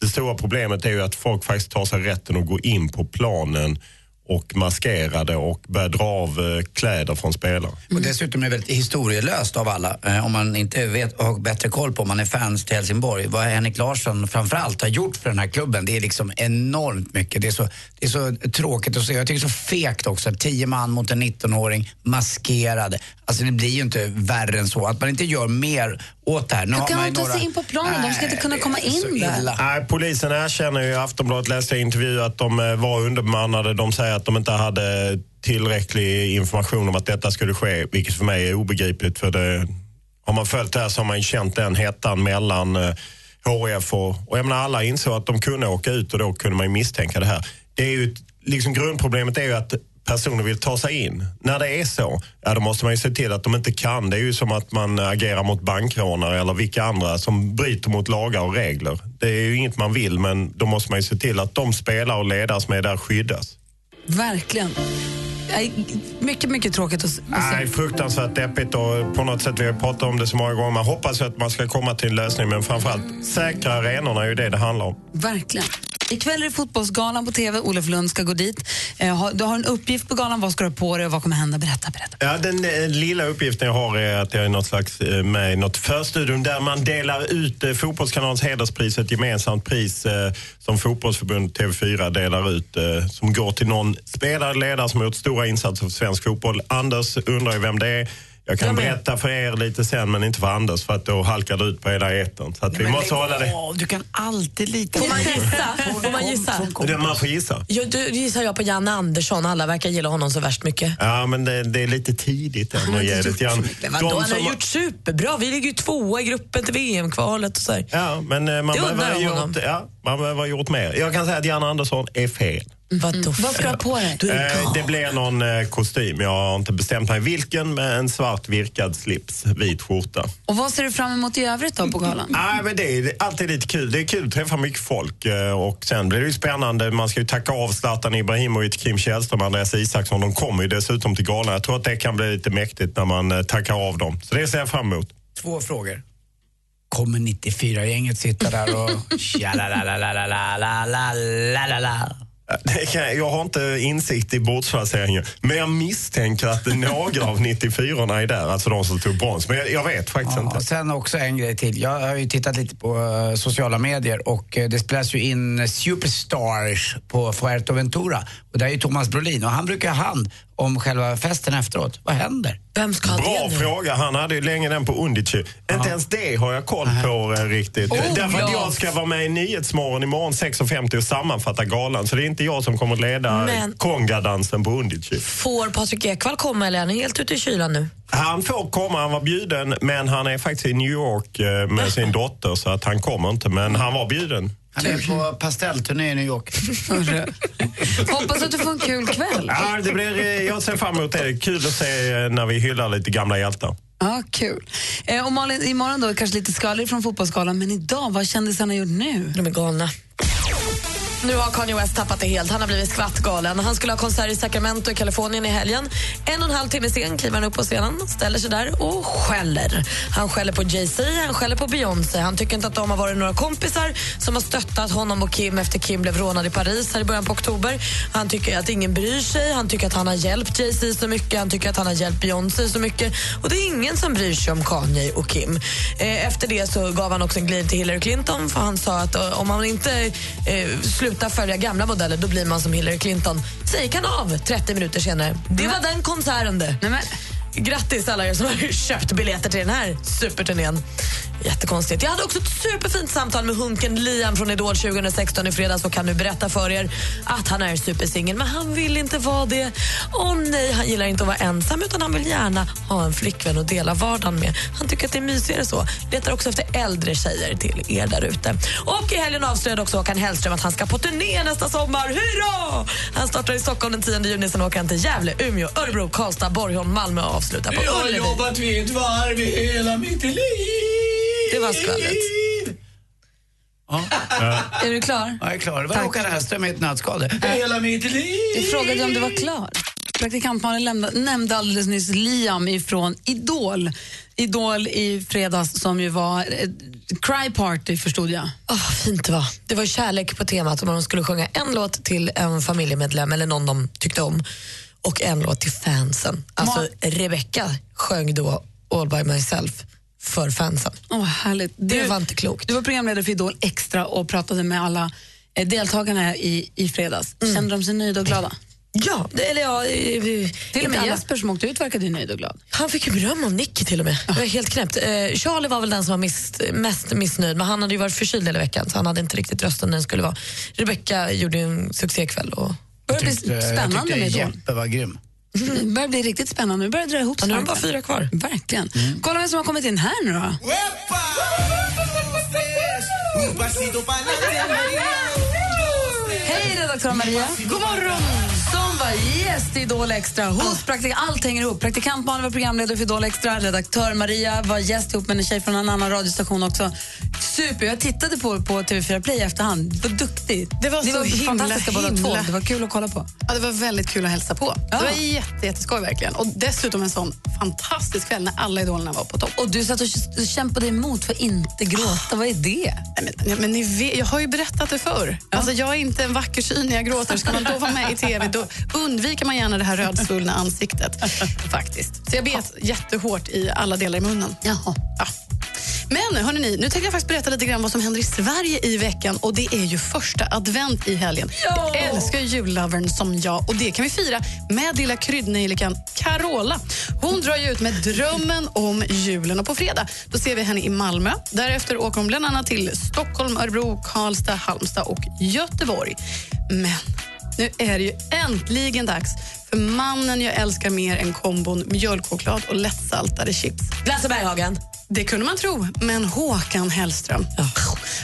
det stora problemet är ju att folk faktiskt tar sig rätten att gå in på planen och maskerade och började dra av eh, kläder från spelare. Och dessutom är det väldigt historielöst av alla. Eh, om man inte vet, har bättre koll på, om man är fans till Helsingborg, vad Henrik Larsson framförallt har gjort för den här klubben, det är liksom enormt mycket. Det är så, det är så tråkigt att se. Jag tycker det är så fegt också. Tio man mot en 19-åring, maskerade. Alltså det blir ju inte värre än så. Att man inte gör mer åt det här. Nu kan man man ju ta några- sig in på planen? De ska inte kunna komma in där. Nej, polisen erkänner ju, i Aftonbladet läste jag intervju att de eh, var underbemannade. De säger att de inte hade tillräcklig information om att detta skulle ske, vilket för mig är obegripligt. För det, har man följt det här så har man ju känt den hettan mellan eh, HF och, och jag menar, alla insåg att de kunde åka ut och då kunde man ju misstänka det här. Det är ju, ett- liksom grundproblemet är ju att personer vill ta sig in. När det är så, ja, då måste man ju se till att de inte kan. Det är ju som att man agerar mot bankrånare eller vilka andra som bryter mot lagar och regler. Det är ju inget man vill, men då måste man ju se till att de spelare och ledare som är där skyddas. Verkligen. Nej, Mycket, mycket tråkigt att, att. Nej, fruktansvärt deppigt och på något sätt, vi har pratat om det så många gånger, man hoppas att man ska komma till en lösning men framförallt säkra arenorna är ju det det handlar om. Verkligen. Ikväll är det fotbollsgalan på TV. Olof Lund ska gå dit. Eh, du har en uppgift på galan. Vad ska du ha på dig och vad kommer hända? Berätta, berätta. Ja, den eh, lilla uppgiften jag har är att jag är något slags, eh, med i något förstudium där man delar ut Fotbollskanalens hederspris, ett gemensamt pris som Fotbollsförbundet TV4 delar ut som går till någon spelare, ledare som har gjort stora insatser för svensk fotboll. Anders undrar ju vem det är. Jag kan Jag med. berätta för er lite sen men inte för Anders för att då halkar det ut på hela etern. Så att vi Men måste hålla det. Du kan alltid lita Får man gissa? Får man gissa? Det man får gissa. Ja, du gissar jag på Janne Andersson. Alla verkar gilla honom så värst mycket. Ja, men det, det är lite tidigt än att ge det till. Vadå, han har som- gjort superbra. Vi ligger ju tvåa i gruppen till VM-kvalet och så här. Ja, men eh, man behöver, gjort, ja, man behöver ha gjort mer. Jag kan säga att Jan Andersson är fel. Vadå? Vad ska du ha på dig? Eh, det blir någon eh, kostym. Jag har inte bestämt mig vilken, med en svart virkad slips, vit skjorta. Och vad ser du fram emot i övrigt då på galan? Nej, men det är alltid lite kul. Det är kul att träffa mycket folk. eh, Och sen blir det ju spännande. Man ska ju tacka av Zlatan Ibrahimovic, Kim Källström och Andreas Isaksson. De kommer ju dessutom till galan. Jag tror att det kan bli lite mäktigt när man eh, tackar av dem. Så det ser jag fram emot. Två frågor. Kommer 94-gänget sitta där och tja-la-la-la-la-la-la-la-la-la-la? Det kan, jag har inte insikt i bordsplaceringen, men jag misstänker att några av 94 är där, alltså de som tog brons. Men jag, jag vet faktiskt Ja, inte. sen också en grej till. Jag har ju tittat lite på eh, sociala medier och eh, det spelas ju in Superstars på Fuerteventura. Och där är ju Thomas Brolin och han brukar ha hand om själva festen efteråt. Vad händer? Vem ska ha Bra det nu? fråga. Han hade ju länge den på Undici. Inte ens det har jag koll på eh, riktigt. Oh, Därför att ja. jag ska vara med i Nyhetsmorgon imorgon 6.50 och sammanfatta galan. Så det är inte jag som kommer att leda Men- kongadansen på Undici. Får Patrik Ekwall komma eller är han helt ute i kylan nu? Han får komma, han var bjuden, men han är faktiskt i New York eh, med sin dotter så att han kommer inte. Men han var bjuden. Han är på pastellturné i New York. Hoppas att du får en kul kväll. Ja, det blir, eh, jag ser fram emot det. Kul att se eh, när vi hyllar lite gamla hjältar. Ja, kul. Eh, och Malin, imorgon då kanske lite skvallrigt från fotbollsgalan, men idag, vad kändisarna gjort nu? De är galna. Nu har Kanye West tappat det helt. Han har blivit skvattgalen. Han skulle ha konsert i Sacramento i Kalifornien i helgen. En och en halv timme sen kliver han upp på scenen, ställer sig där och skäller. Han skäller på Jay-Z, han skäller på Beyoncé. Han tycker inte att de har varit några kompisar som har stöttat honom och Kim efter Kim blev rånad i Paris här i början på oktober. Han tycker att ingen bryr sig. Han tycker att han har hjälpt Jay-Z så mycket. Han tycker att han har hjälpt Beyoncé så mycket. Och det är ingen som bryr sig om Kanye och Kim. Eh, efter det så gav han också en glid till Hillary Clinton för han sa att eh, om man inte eh, slutar följa gamla modeller då blir man som Hillary Clinton. Så gick han av 30 minuter senare. Det var den konserten det. Grattis alla er som har köpt biljetter till den här superturnén. Jättekonstigt. Jag hade också ett superfint samtal med hunken Liam från Idol 2016 i fredags och kan nu berätta för er att han är supersingel men han vill inte vara det. Åh nej, han gillar inte att vara ensam utan han vill gärna ha en flickvän att dela vardagen med. Han tycker att det är mysigare så. Letar också efter äldre tjejer till er där ute. Och i helgen avslöjade också Håkan Hellström att han ska på turné nästa sommar. Hurra! Han startar i Stockholm den 10 juni, sen åker han till Gävle, Umeå, Örebro, Karlstad, Borgholm, Malmö och avslutar på Jag har Ullevi. jobbat vid ett varv i hela mitt liv. Det var skvallret. Är du klar? Jag är klar. Det var Tack. Håkan Hellström i ett nötskal. det. Hela mitt liv. Jag frågade om du var klar. Praktikant Malin lämna, nämnde alldeles nyss Liam ifrån Idol. Idol i fredags som ju var ett cry party förstod jag. Oh, fint det var. Det var kärlek på temat och man skulle sjunga en låt till en familjemedlem eller någon de tyckte om och en låt till fansen. Alltså Rebecca sjöng då All by myself för fansen. Oh, härligt. Det Du- var inte klokt. Du var programledare för Idol Extra och pratade med alla eh, deltagarna i, i fredags. Kände de sig nöjda och glada? Ja, det, eller ja... eh, Till och med alla. Jesper som åkte ut verkade ju nöjd och glad. Han fick ju beröm av Nicky till och med. Det var helt knäppt. Eh, Charlie var väl den som var miss, mest missnöjd, men han hade ju varit förkyld hela veckan så han hade inte riktigt rösten den skulle vara. Rebecca gjorde ju en succékväll. Och... börjar bli jag spännande tyckte med Idol. Jeppe var grym. Det börjar bli riktigt spännande. Nu börjar det dra ihop sig. nu är de bara fyra kvar. Verkligen. Kolla vem som har kommit in här nu då. Hej redaktör Maria. God morgon. Var gäst i Idol Extra hos praktik Allt hänger ihop. Praktikant Malin var programledare för Idol Extra. Redaktör Maria var gäst ihop med en tjej från en annan radiostation också. Super. Jag tittade på, på TV4 Play i efterhand. Vad duktigt. Det var Ni så var himla, fantastiska båda två. Det var kul att kolla på. Ja, det var väldigt kul att hälsa på. Ja. Det var jätte, jätteskoj verkligen. Och dessutom en sån fantastisk kväll när alla idolerna var på topp. Och du satt och kämpade emot för att inte gråta. Vad är det? Nej, men, ja, men ni vet, jag har ju berättat det förr. Alltså, jag är inte en vacker syn när jag gråter. Ska man då vara med i TV då undviker man gärna det här rödsvullna ansiktet. Faktiskt. Så jag bet jättehårt i alla delar i munnen. Jaha. Ja. Men hörni, ni, nu tänkte jag faktiskt berätta lite grann vad som händer i Sverige i veckan. Och Det är ju första advent i helgen. Jag älskar ju jullovern som jag och det kan vi fira med lilla kryddnejlikan Carola. Hon drar ju ut med drömmen om julen och på fredag då ser vi henne i Malmö. Därefter åker hon bland annat till Stockholm, Örebro, Karlstad, Halmstad och Göteborg. Men nu är det ju äntligen dags för mannen jag älskar mer än kombon mjölkchoklad och lättsaltade chips. Lasse Berghagen. Det kunde man tro, men Håkan Hellström.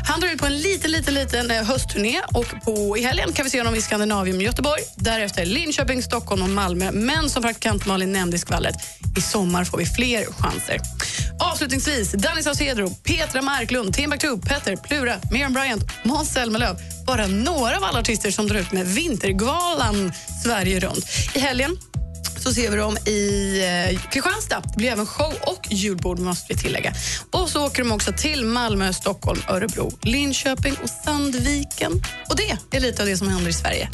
Han drar ut på en liten, liten, liten eh, höstturné och på, i helgen kan vi se honom i Skandinavium, Göteborg, därefter Linköping, Stockholm och Malmö. Men som praktikant Malin nämnde i skvallret, i sommar får vi fler chanser. Avslutningsvis, Danny Saucedo, Petra Marklund, Timbuktu, Petter, Plura, Miriam Bryant, Måns Zelmerlöw. Bara några av alla artister som drar ut med Vintergalan Sverige runt. I helgen så ser vi dem i eh, Kristianstad. Det blir även show och julbord måste vi tillägga. Och så åker de också till Malmö, Stockholm, Örebro, Linköping och Sandviken. Och det är lite av det som händer i Sverige.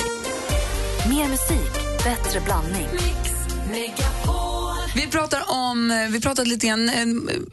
Mer musik, bättre blandning. Vi pratar om, eh, vi pratade lite grann, eh,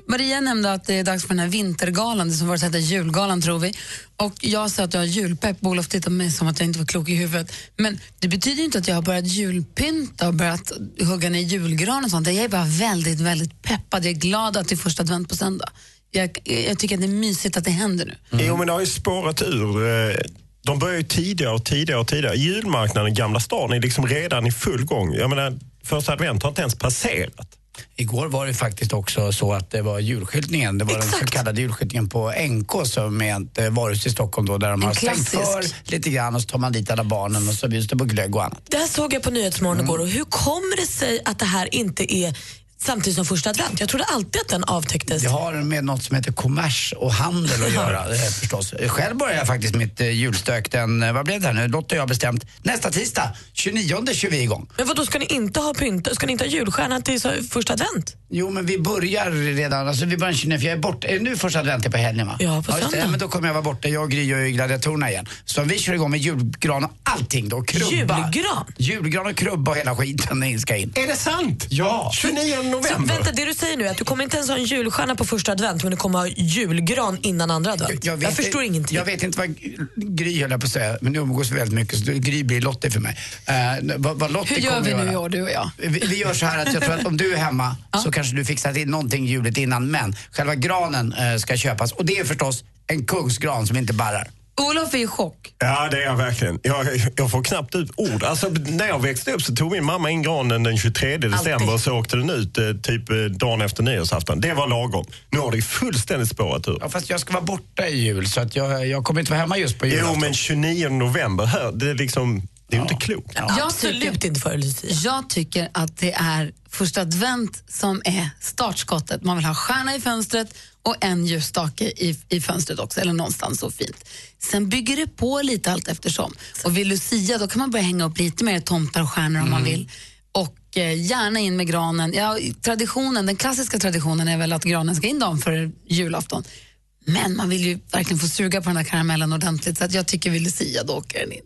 Maria nämnde att det är dags för den här vintergalan, det som förut hette julgalan tror vi. Och jag sa att jag har julpepp, Olof tittade på mig som att jag inte var klok i huvudet. Men det betyder inte att jag har börjat julpynta och börjat hugga ner julgran och sånt. Jag är bara väldigt, väldigt peppad. Jag är glad att det är första advent på söndag. Jag, jag tycker att det är mysigt att det händer nu. Mm. Jo, men det har ju spårat ur. Eh, de börjar ju tidigare och tidigare och tidigare. Julmarknaden i Gamla stan är liksom redan i full gång. Jag menar, första advent har inte ens passerat. Igår var det faktiskt också så att det var julskyltningen. Det var den så kallade julskyltningen på NK som är ett eh, varuhus i Stockholm då, där de En har stängt för lite grann och så tar man dit alla barnen och så bjuds det på glögg och annat. Det här såg jag på Nyhetsmorgon igår och hur kommer det sig att det här inte är samtidigt som första advent? Jag trodde alltid att den avtäcktes. Det har med något som heter kommers och handel att göra eh, förstås. Själv börjar jag faktiskt mitt eh, julstök den, eh, vad blev det här nu? Lotta och jag har bestämt nästa tisdag, 29 kör vi igång. Men då ska ni inte ha pynt? Ska ni inte ha julstjärna till första advent? Jo men vi börjar redan, alltså vi börjar 29 för jag är borta, är det nu första advent är på helgen va? Ja, på söndag. men då kommer jag vara borta, jag och Gry och gladiatorerna igen. Så vi kör igång med julgran och allting då, krubba. Julgran? Julgran och krubba och hela skiten ska in. Är det sant? Ja! 29 Så november. vänta, det du säger nu är att du kommer inte ens ha en julstjärna på första advent men du kommer ha julgran innan andra advent. Jag, förstår ingenting. Jag vet inte vad Gry höll jag på att säga, men nu umgås vi väldigt mycket så Gry blir Lottie för mig. Uh, vad, vad Lottie Hur gör vi nu i år, du och jag? Vi, vi gör så här att jag tror att om du är hemma så kanske du fixar till någonting juligt innan men själva granen eh, ska köpas och det är förstås en kungsgran som inte barrar. Olof är i chock. Ja, det är jag verkligen. Jag, jag får knappt ut ord. Alltså, när jag växte upp så tog min mamma in granen den 23 december och så åkte den ut eh, typ eh, dagen efter nyårsafton. Det var lagom. Nu har det fullständigt spårat ur. Ja, fast jag ska vara borta i jul så att jag, jag kommer inte vara hemma just på Jo, julafton. men 29 november, här, det är liksom... Det är ju inte klokt. Absolut inte för Lucia. Jag tycker att det är första advent som är startskottet. Man vill ha stjärna i fönstret och en ljusstake i, i fönstret också, eller någonstans så fint. Sen bygger det på lite allt eftersom. Och vid Lucia då kan man börja hänga upp lite mer tomtar och stjärnor om man vill. Och eh, gärna in med granen. Ja, traditionen, den klassiska traditionen är väl att granen ska in dagen för julafton. Men man vill ju verkligen få suga på den här karamellen ordentligt så att jag tycker vi Lucia, då åker den in.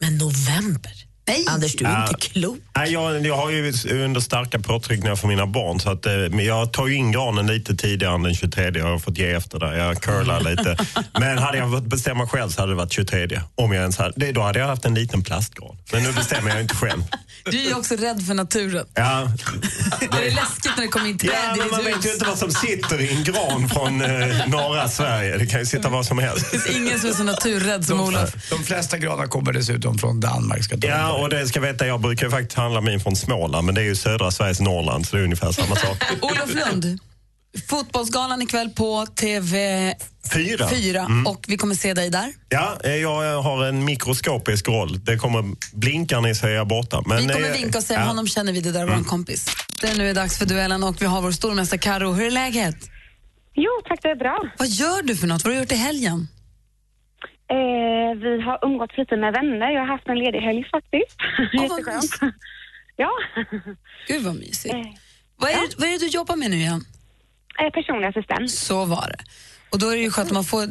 Men november? Nej. Anders, du är inte klok. Nej, jag, jag har ju under starka påtryckningar för mina barn så att, eh, men jag tar ju in granen lite tidigare än den 23. Jag har fått ge efter där. Jag curlar lite. Men hade jag fått bestämma själv så hade det varit 23. Om jag ens hade, det, då hade jag haft en liten plastgran. Men nu bestämmer jag inte själv. Du är ju också rädd för naturen. Ja, Det är läskigt när det kommer in träd ja i man ditt vet ju hus. inte vad som sitter i en gran från eh, norra Sverige. Det kan ju sitta vad som helst. Det finns ingen som är så naturrädd som Olof. De flesta granar kommer dessutom från Danmark. Ska Ja, och det ska veta, jag brukar ju faktiskt handla min från Småland, men det är ju södra Sveriges Norrland, så det är ungefär samma sak. Olof Lund, Fotbollsgalan ikväll på TV4 Fyra. Fyra, Mm. och vi kommer se dig där. Ja, eh, jag har en mikroskopisk roll. Det kommer blinka när jag är borta. Men, vi kommer eh, vinka och säga ja. honom känner vi, det där var en kompis. Det är nu är dags för duellen och vi har vår stormästare Karo. Hur är läget? Jo, tack det är bra. Vad gör du för något? Vad har du gjort i helgen? Eh, vi har umgåtts lite med vänner. Jag har haft en ledig helg faktiskt. Jätteskönt. Ja. Gud vad mysigt. Vad är, det, vad är det du jobbar med nu igen? Eh, personlig assistent. Så var det. Och då är det ju skönt att man får,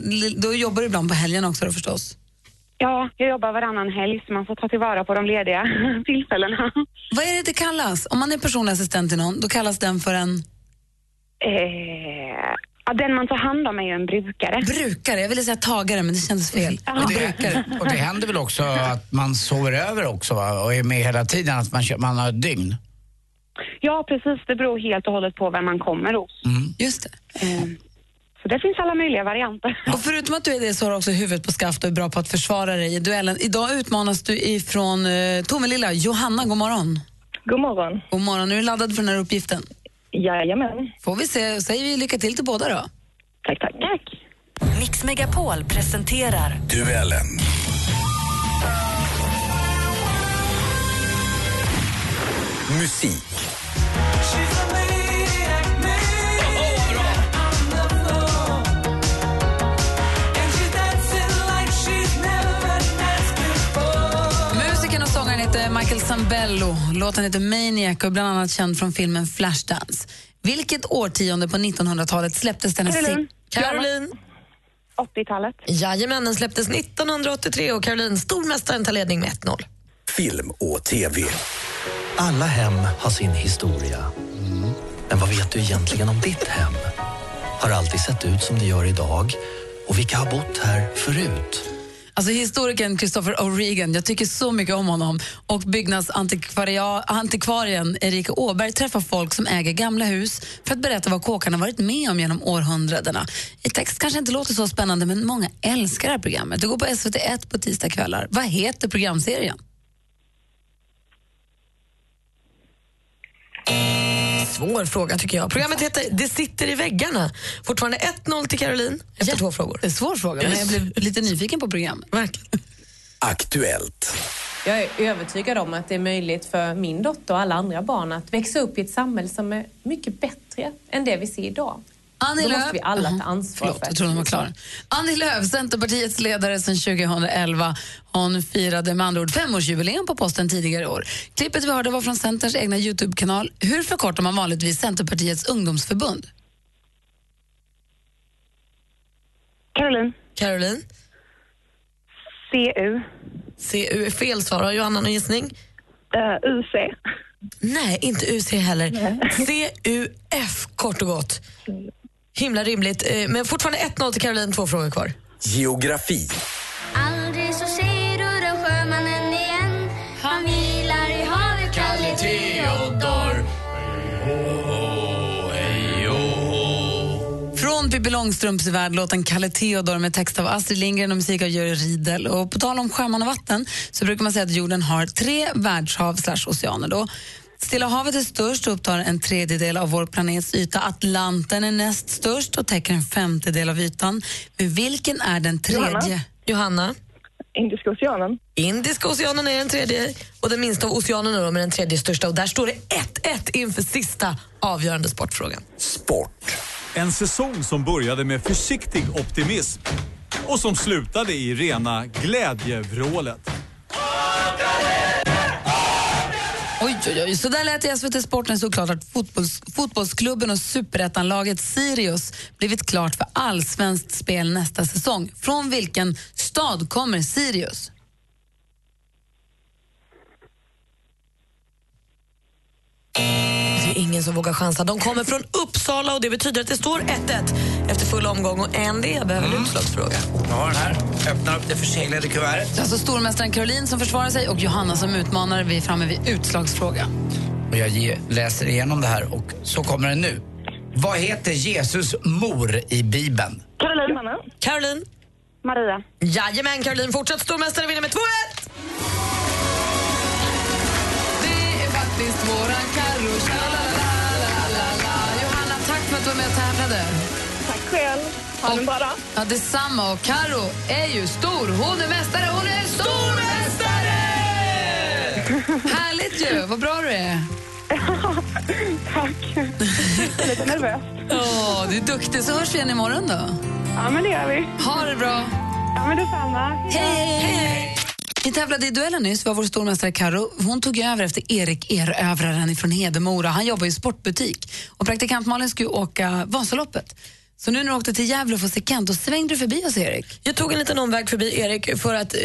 då jobbar du ibland på helgen också då förstås. Ja, jag jobbar varannan helg så man får ta tillvara på de lediga tillfällena. Vad är det det kallas? Om man är personlig assistent till någon, då kallas den för en... Eh, ja, den man tar hand om är ju en brukare. Brukare? Jag ville säga tagare, men det kändes fel. Och det, och det händer väl också att man sover över också va? och är med hela tiden, att man, man har ett dygn? Ja, precis. Det beror helt och hållet på vem man kommer hos. Just det. Eh, så det finns alla möjliga varianter. Och förutom att du är det så har du också huvudet på skaft och är bra på att försvara dig i duellen. Idag utmanas du ifrån uh, Tomelilla. Johanna, god morgon. God morgon. God morgon. Är du laddad för den här uppgiften? Jajamän. Får vi se. Säger vi lycka till till båda då. Tack, tack. Tack. Mix Megapol presenterar Duellen. Musik. Heter Michael Zambello. Låten heter Maniac och är bland annat känd från filmen Flashdance. Vilket årtionde på 1900-talet släpptes den här Caroline. sing- Caroline. 80-talet. Jajamän, den släpptes 1983 och Caroline, stormästaren, tar ledning med 1-0. Film och TV. Alla hem har sin historia. Men vad vet du egentligen om ditt hem? Har alltid sett ut som det gör idag? Och vilka har bott här förut? Alltså historikern Christopher O'Regan, jag tycker så mycket om honom. Och byggnadsantikvarien Erika Åberg träffar folk som äger gamla hus för att berätta vad kåkarna varit med om genom århundradena. I text kanske inte låter så spännande, men många älskar det här programmet. Det går på SVT1 på tisdagskvällar. Vad heter programserien? Svår fråga tycker jag. Programmet heter Det sitter i väggarna. Fortfarande 1-0 till Caroline efter två frågor. En svår fråga, men jag blev lite nyfiken på programmet. Verkligen. Aktuellt. Jag är övertygad om att det är möjligt för min dotter och alla andra barn att växa upp i ett samhälle som är mycket bättre än det vi ser idag. Annie Då Lööf. måste vi alla ta ansvar Förlåt, för jag trodde hon var klar. Annie Lööf, Centerpartiets ledare sedan 2011. Hon firade med andra ord femårsjubileum på posten tidigare i år. Klippet vi hörde var från Centerns egna Youtube-kanal. Hur förkortar man vanligtvis Centerpartiets ungdomsförbund? Caroline. Caroline. CU. CU är fel svar. Har Johanna någon gissning? Uh, UC. Nej, inte UC heller. CUF, kort och gott. Himla rimligt. Eh, Men fortfarande 1-0 till Caroline, två frågor kvar. Geografi. Aldrig så ser du den sjömannen igen Han vilar i havet, Kalle Theodor Från Pippi Långstrumps värld, låten Kalle Theodor med text av Astrid Lindgren och musik av Jerry Riedel. Och på tal om sjöman och vatten så brukar man säga att jorden har tre världshav slash oceaner. Då. Stilla havet är störst och upptar en tredjedel av vår planets yta. Atlanten är näst störst och täcker en femtedel av ytan. Men vilken är den tredje? Johanna. Johanna? Indiska oceanen. Indiska oceanen är den tredje och den minsta av oceanerna då, med den tredje största. Och där står det 1-1 inför sista avgörande sportfrågan. En säsong som började med försiktig optimism och som slutade i rena glädjevrålet. Och Oj, oj. Så där lät det i SVT Sport när att fotbolls, fotbollsklubben och superettanlaget Sirius blivit klart för allsvenskt spel nästa säsong. Från vilken stad kommer Sirius? Det är ingen som vågar chansa. De kommer från Uppsala och det betyder att det står 1-1 efter full omgång och en det behöver en utslagsfråga. Jag har den här. Öppnar upp det förseglade kuvertet. Det är alltså stormästaren Caroline som försvarar sig och Johanna som utmanar. Vi är framme vid utslagsfråga. Och jag ge, läser igenom det här och så kommer det nu. Vad heter Jesus mor i Bibeln? Caroline. Caroline. Maria. Jajamän, Caroline. Fortsatt stormästare vinner med 2-1. Faktiskt våran Carro. Johanna, tack för att du var med och tävlade. Tack själv. Ha en bra dag. Ja, detsamma. Och Karo är ju stor. Hon är mästare. Hon är stormästare! Härligt ju. Vad bra du är. Tack. Lite nervös. Åh, du är duktig. Så hörs vi igen imorgon då. Ja, men det gör vi. Ha det bra. Ja, men detsamma. Hej! Hej. Vi tävlade i duellen nyss, var vår stormästare Karo. Hon tog över efter Erik Erövraren från Hedemora. Han jobbar i sportbutik. Och praktikant Malin skulle åka Vasaloppet. Så nu när du åkte till Gävle för att se Kent, då svängde du förbi oss, Erik. Jag tog en liten omväg förbi Erik för att eh,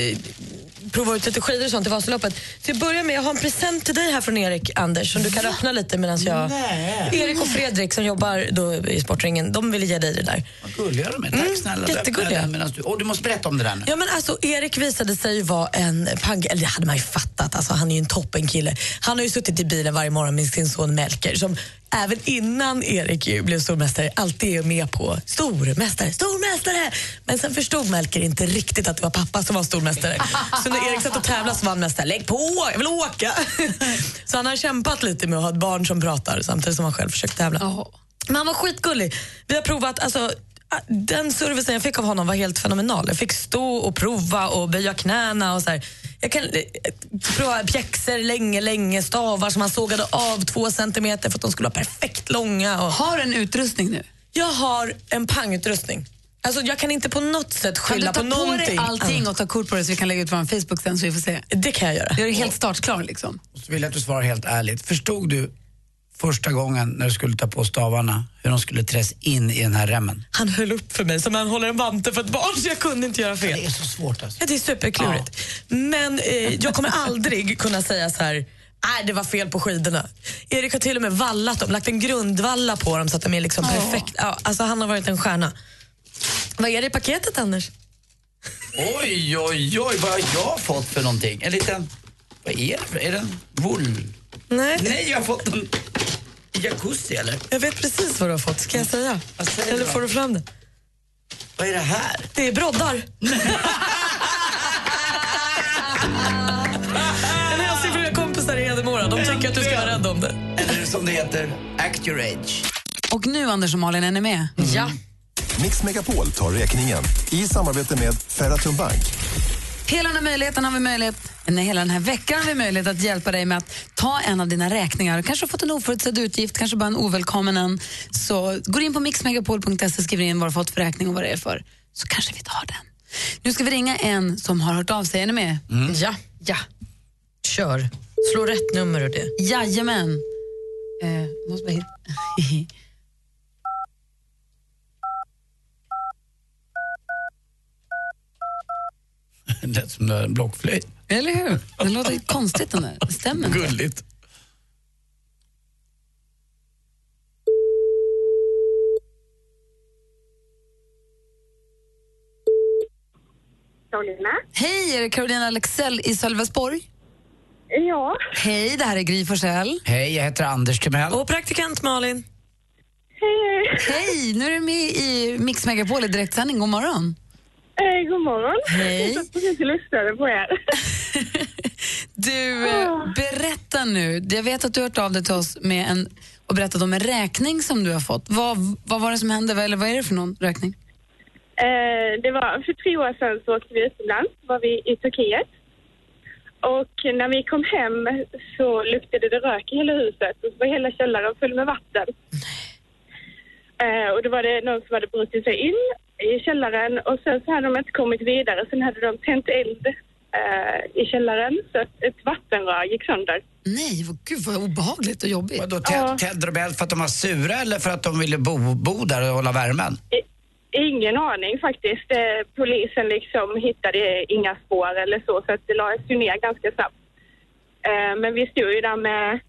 prova ut lite skidor och sånt i Vasaloppet. Så jag börjar med, jag har en present till dig här från Erik, Anders, som du kan öppna lite medan jag... Nej. Erik och Fredrik som jobbar då i Sportringen, de ville ge dig det där. Vad gulliga de är. Tack Mm, snälla. jättegulliga. Du, oh, du måste berätta om det där nu. Ja men alltså Erik visade sig vara en pang, eller det hade man ju fattat, alltså, han är ju en toppen kille. Han har ju suttit i bilen varje morgon med sin son Melker som även innan Erik blev stormästare alltid är med på stormästare, stormästare! Men sen förstod Melker inte riktigt att det var pappa som var stormästare. Så när Erik satt och tävlade så var han mest där, lägg på, jag vill åka! Så han har kämpat lite med att ha ett barn som pratar samtidigt som han själv försökt tävla. Men han var skitgullig. Vi har provat, alltså den servicen jag fick av honom var helt fenomenal. Jag fick stå och prova och böja knäna och så här. Jag kan eh, prova pjäxor länge, länge, stavar som han sågade av två centimeter för att de skulle vara perfekt långa. Och... Har du en utrustning nu? Jag har en pangutrustning. Alltså, jag kan inte på något sätt Kan du skylla ta på på någonting. dig allting och ta kort på det så vi kan lägga ut på vår Facebook sen så vi får se? Det kan jag göra. Gör det helt startklar liksom. Så vill jag att du svarar helt ärligt. Förstod du första gången när du skulle ta på stavarna hur de skulle träs in i den här remmen? Han höll upp för mig som han håller en vante för ett barn så jag kunde inte göra fel. Det är så svårt alltså. Ja, det är superklurigt. Men eh, jag kommer aldrig kunna säga så här. Nej, det var fel på skidorna. Erik har till och med vallat dem, lagt en grundvalla på dem så att de är liksom perfekt. Ja, alltså, han har varit en stjärna. Vad är det i paketet, Anders? Oj, oj, oj, vad har jag fått för någonting? En liten... Vad är det? Är det en wool? Nej. Nej, jag har fått en jacuzzi eller? Jag vet precis vad du har fått. Ska jag säga? Eller du får du fram det? Vad är det här? Det är broddar. en hälsning från mina kompisar i Hedemora. De tycker att du ska vara rädd om det. Eller som det heter, act your age. Och nu, Anders och Malin, är ni med? Ja. Mix Megapol tar räkningen i samarbete med Ferratum Bank. Hela den här möjligheten har vi möjlighet, nej, hela den här veckan har vi möjlighet att hjälpa dig med att ta en av dina räkningar. Kanske har fått en oförutsedd utgift, kanske bara en ovälkommen en. Så går in på mixmegapol.se, skriver in vad du fått för räkning och vad det är för, så kanske vi tar den. Nu ska vi ringa en som har hört av sig. Är ni med? Ja. Ja. Kör. Slå rätt nummer och det. Jajamän. Eh, måste bara hitta. Det lät som en blockflöjt. Eller hur? Det låter konstigt den där. Inte. Gulligt. Carolina? Hej, är det Carolina Alexell i Sölvesborg? Ja. Hej, det här är Gry Forssell. Hej, jag heter Anders Timell. Och praktikant Malin. Hej, Hej, nu är du med i Mix Megapol i direktsändning. God morgon. Hej. God morgon. Hej. Jag och lyssnade på er. Du, eh, berätta nu. Jag vet att du har hört av dig till oss med en, och berättat om en räkning som du har fått. Vad, vad var det som hände? Eller vad är det för någon räkning? Eh, det var för tre år sedan så åkte vi utomlands, var vi i Turkiet. Och när vi kom hem så luktade det rök i hela huset och så var hela källaren full med vatten. Eh, och då var det någon som hade brutit sig in i källaren och sen så hade de inte kommit vidare. Sen hade de tänt eld eh, i källaren så att ett vattenrör gick sönder. Nej, vad, gud vad obehagligt och jobbigt. Vadå, Ted, Ted och Bell för att de var sura eller för att de ville bo, bo där och hålla värmen? Ingen aning faktiskt. Eh, Polisen liksom hittade inga spår eller så, så att det lades ju ner ganska snabbt. Eh, Men vi stod ju där med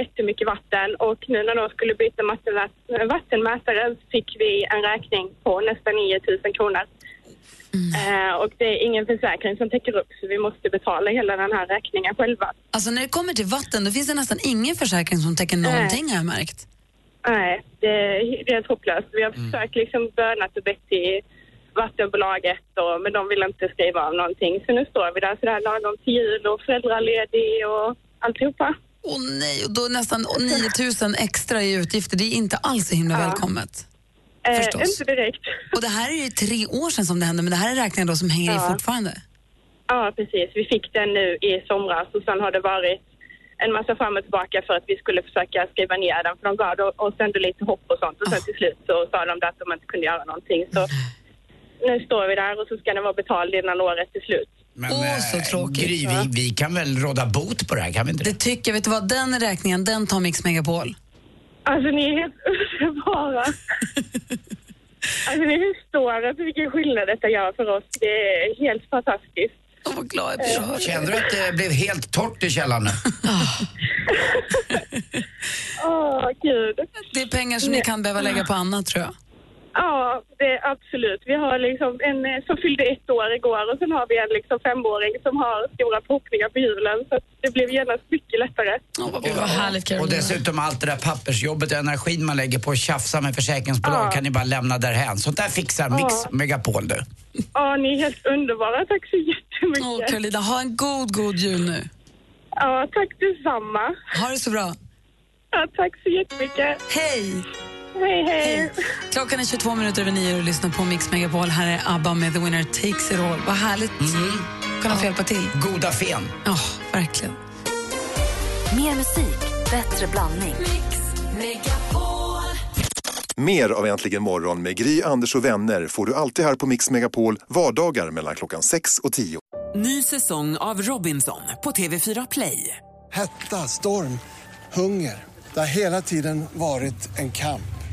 jättemycket vatten och nu när de skulle byta vattenmä- vattenmätare fick vi en räkning på nästan 9000 kronor. Eh, Och det är ingen försäkring som täcker upp så vi måste betala hela den här räkningen själva. Alltså när det kommer till vatten, då finns det nästan ingen försäkring som täcker någonting har jag märkt. Nej, det är helt hopplöst. Vi har försökt liksom bönat och bett till vattenbolaget och, men de vill inte skriva av någonting. Så nu står vi där sådär lagom till jul och föräldraledig och alltihopa. Åh nej, och då nästan 9000 extra i utgifter, det är inte alls så himla välkommet. Eh, Förstås. inte direkt. Och det här är ju tre år sedan som det hände, men det här är räkningar då som hänger i Ja. fortfarande. Ja, precis. Vi fick den nu i somras och sen har det varit en massa fram och tillbaka för att vi skulle försöka skriva ner den. För de gav oss ändå lite hopp och sånt och sen till slut så sa de att de inte kunde göra någonting. Så nu står vi där och så ska den vara betald innan året är slut. Men, Åh, eh, så tråkigt. Gry, vi, vi kan väl råda bot på det här, kan vi inte det? Det tycker jag, vet du vad, den räkningen, den tar Mix Megapol. Alltså ni är helt underbara. alltså ni förstår inte vilken skillnad detta gör för oss. Det är helt fantastiskt. Åh, vad glad jag blir att höra Kände du att det blev helt torrt i källaren nu? Åh, gud. Det är pengar som ni kan behöva lägga på annat tror jag. Ja, det är absolut. Vi har liksom en eh, som fyllde ett år igår och sen har vi en liksom femåring som har stora förhoppningar på julen. Så det blev genast mycket lättare. Gud vad härligt Och dessutom allt det där pappersjobbet och energin man lägger på att tjafsa med försäkringsbolag Ja. kan ni bara lämna därhän. Sånt där fixar Mix Ja. Megapol du. Ja, ni är helt underbara. Tack så jättemycket. Åh, Carolina, ha en god, god jul nu. Ja, tack detsamma. Ha det så bra. Ja, tack så jättemycket. Hej! Hej, hej. Klockan är 22 minuter över nio och lyssnar på Mix Megapol. Här är ABBA med The Winner Takes It All. Vad härligt kunna få hjälpa till. Goda fen. Ja, verkligen. Mer musik, bättre blandning. Mer av Äntligen morgon med Gry, Anders och vänner får du alltid här på Mix Megapol vardagar mellan klockan 6 och 10. Ny säsong av Robinson på TV4 Play. Hetta, storm, hunger. Det har hela tiden varit en kamp.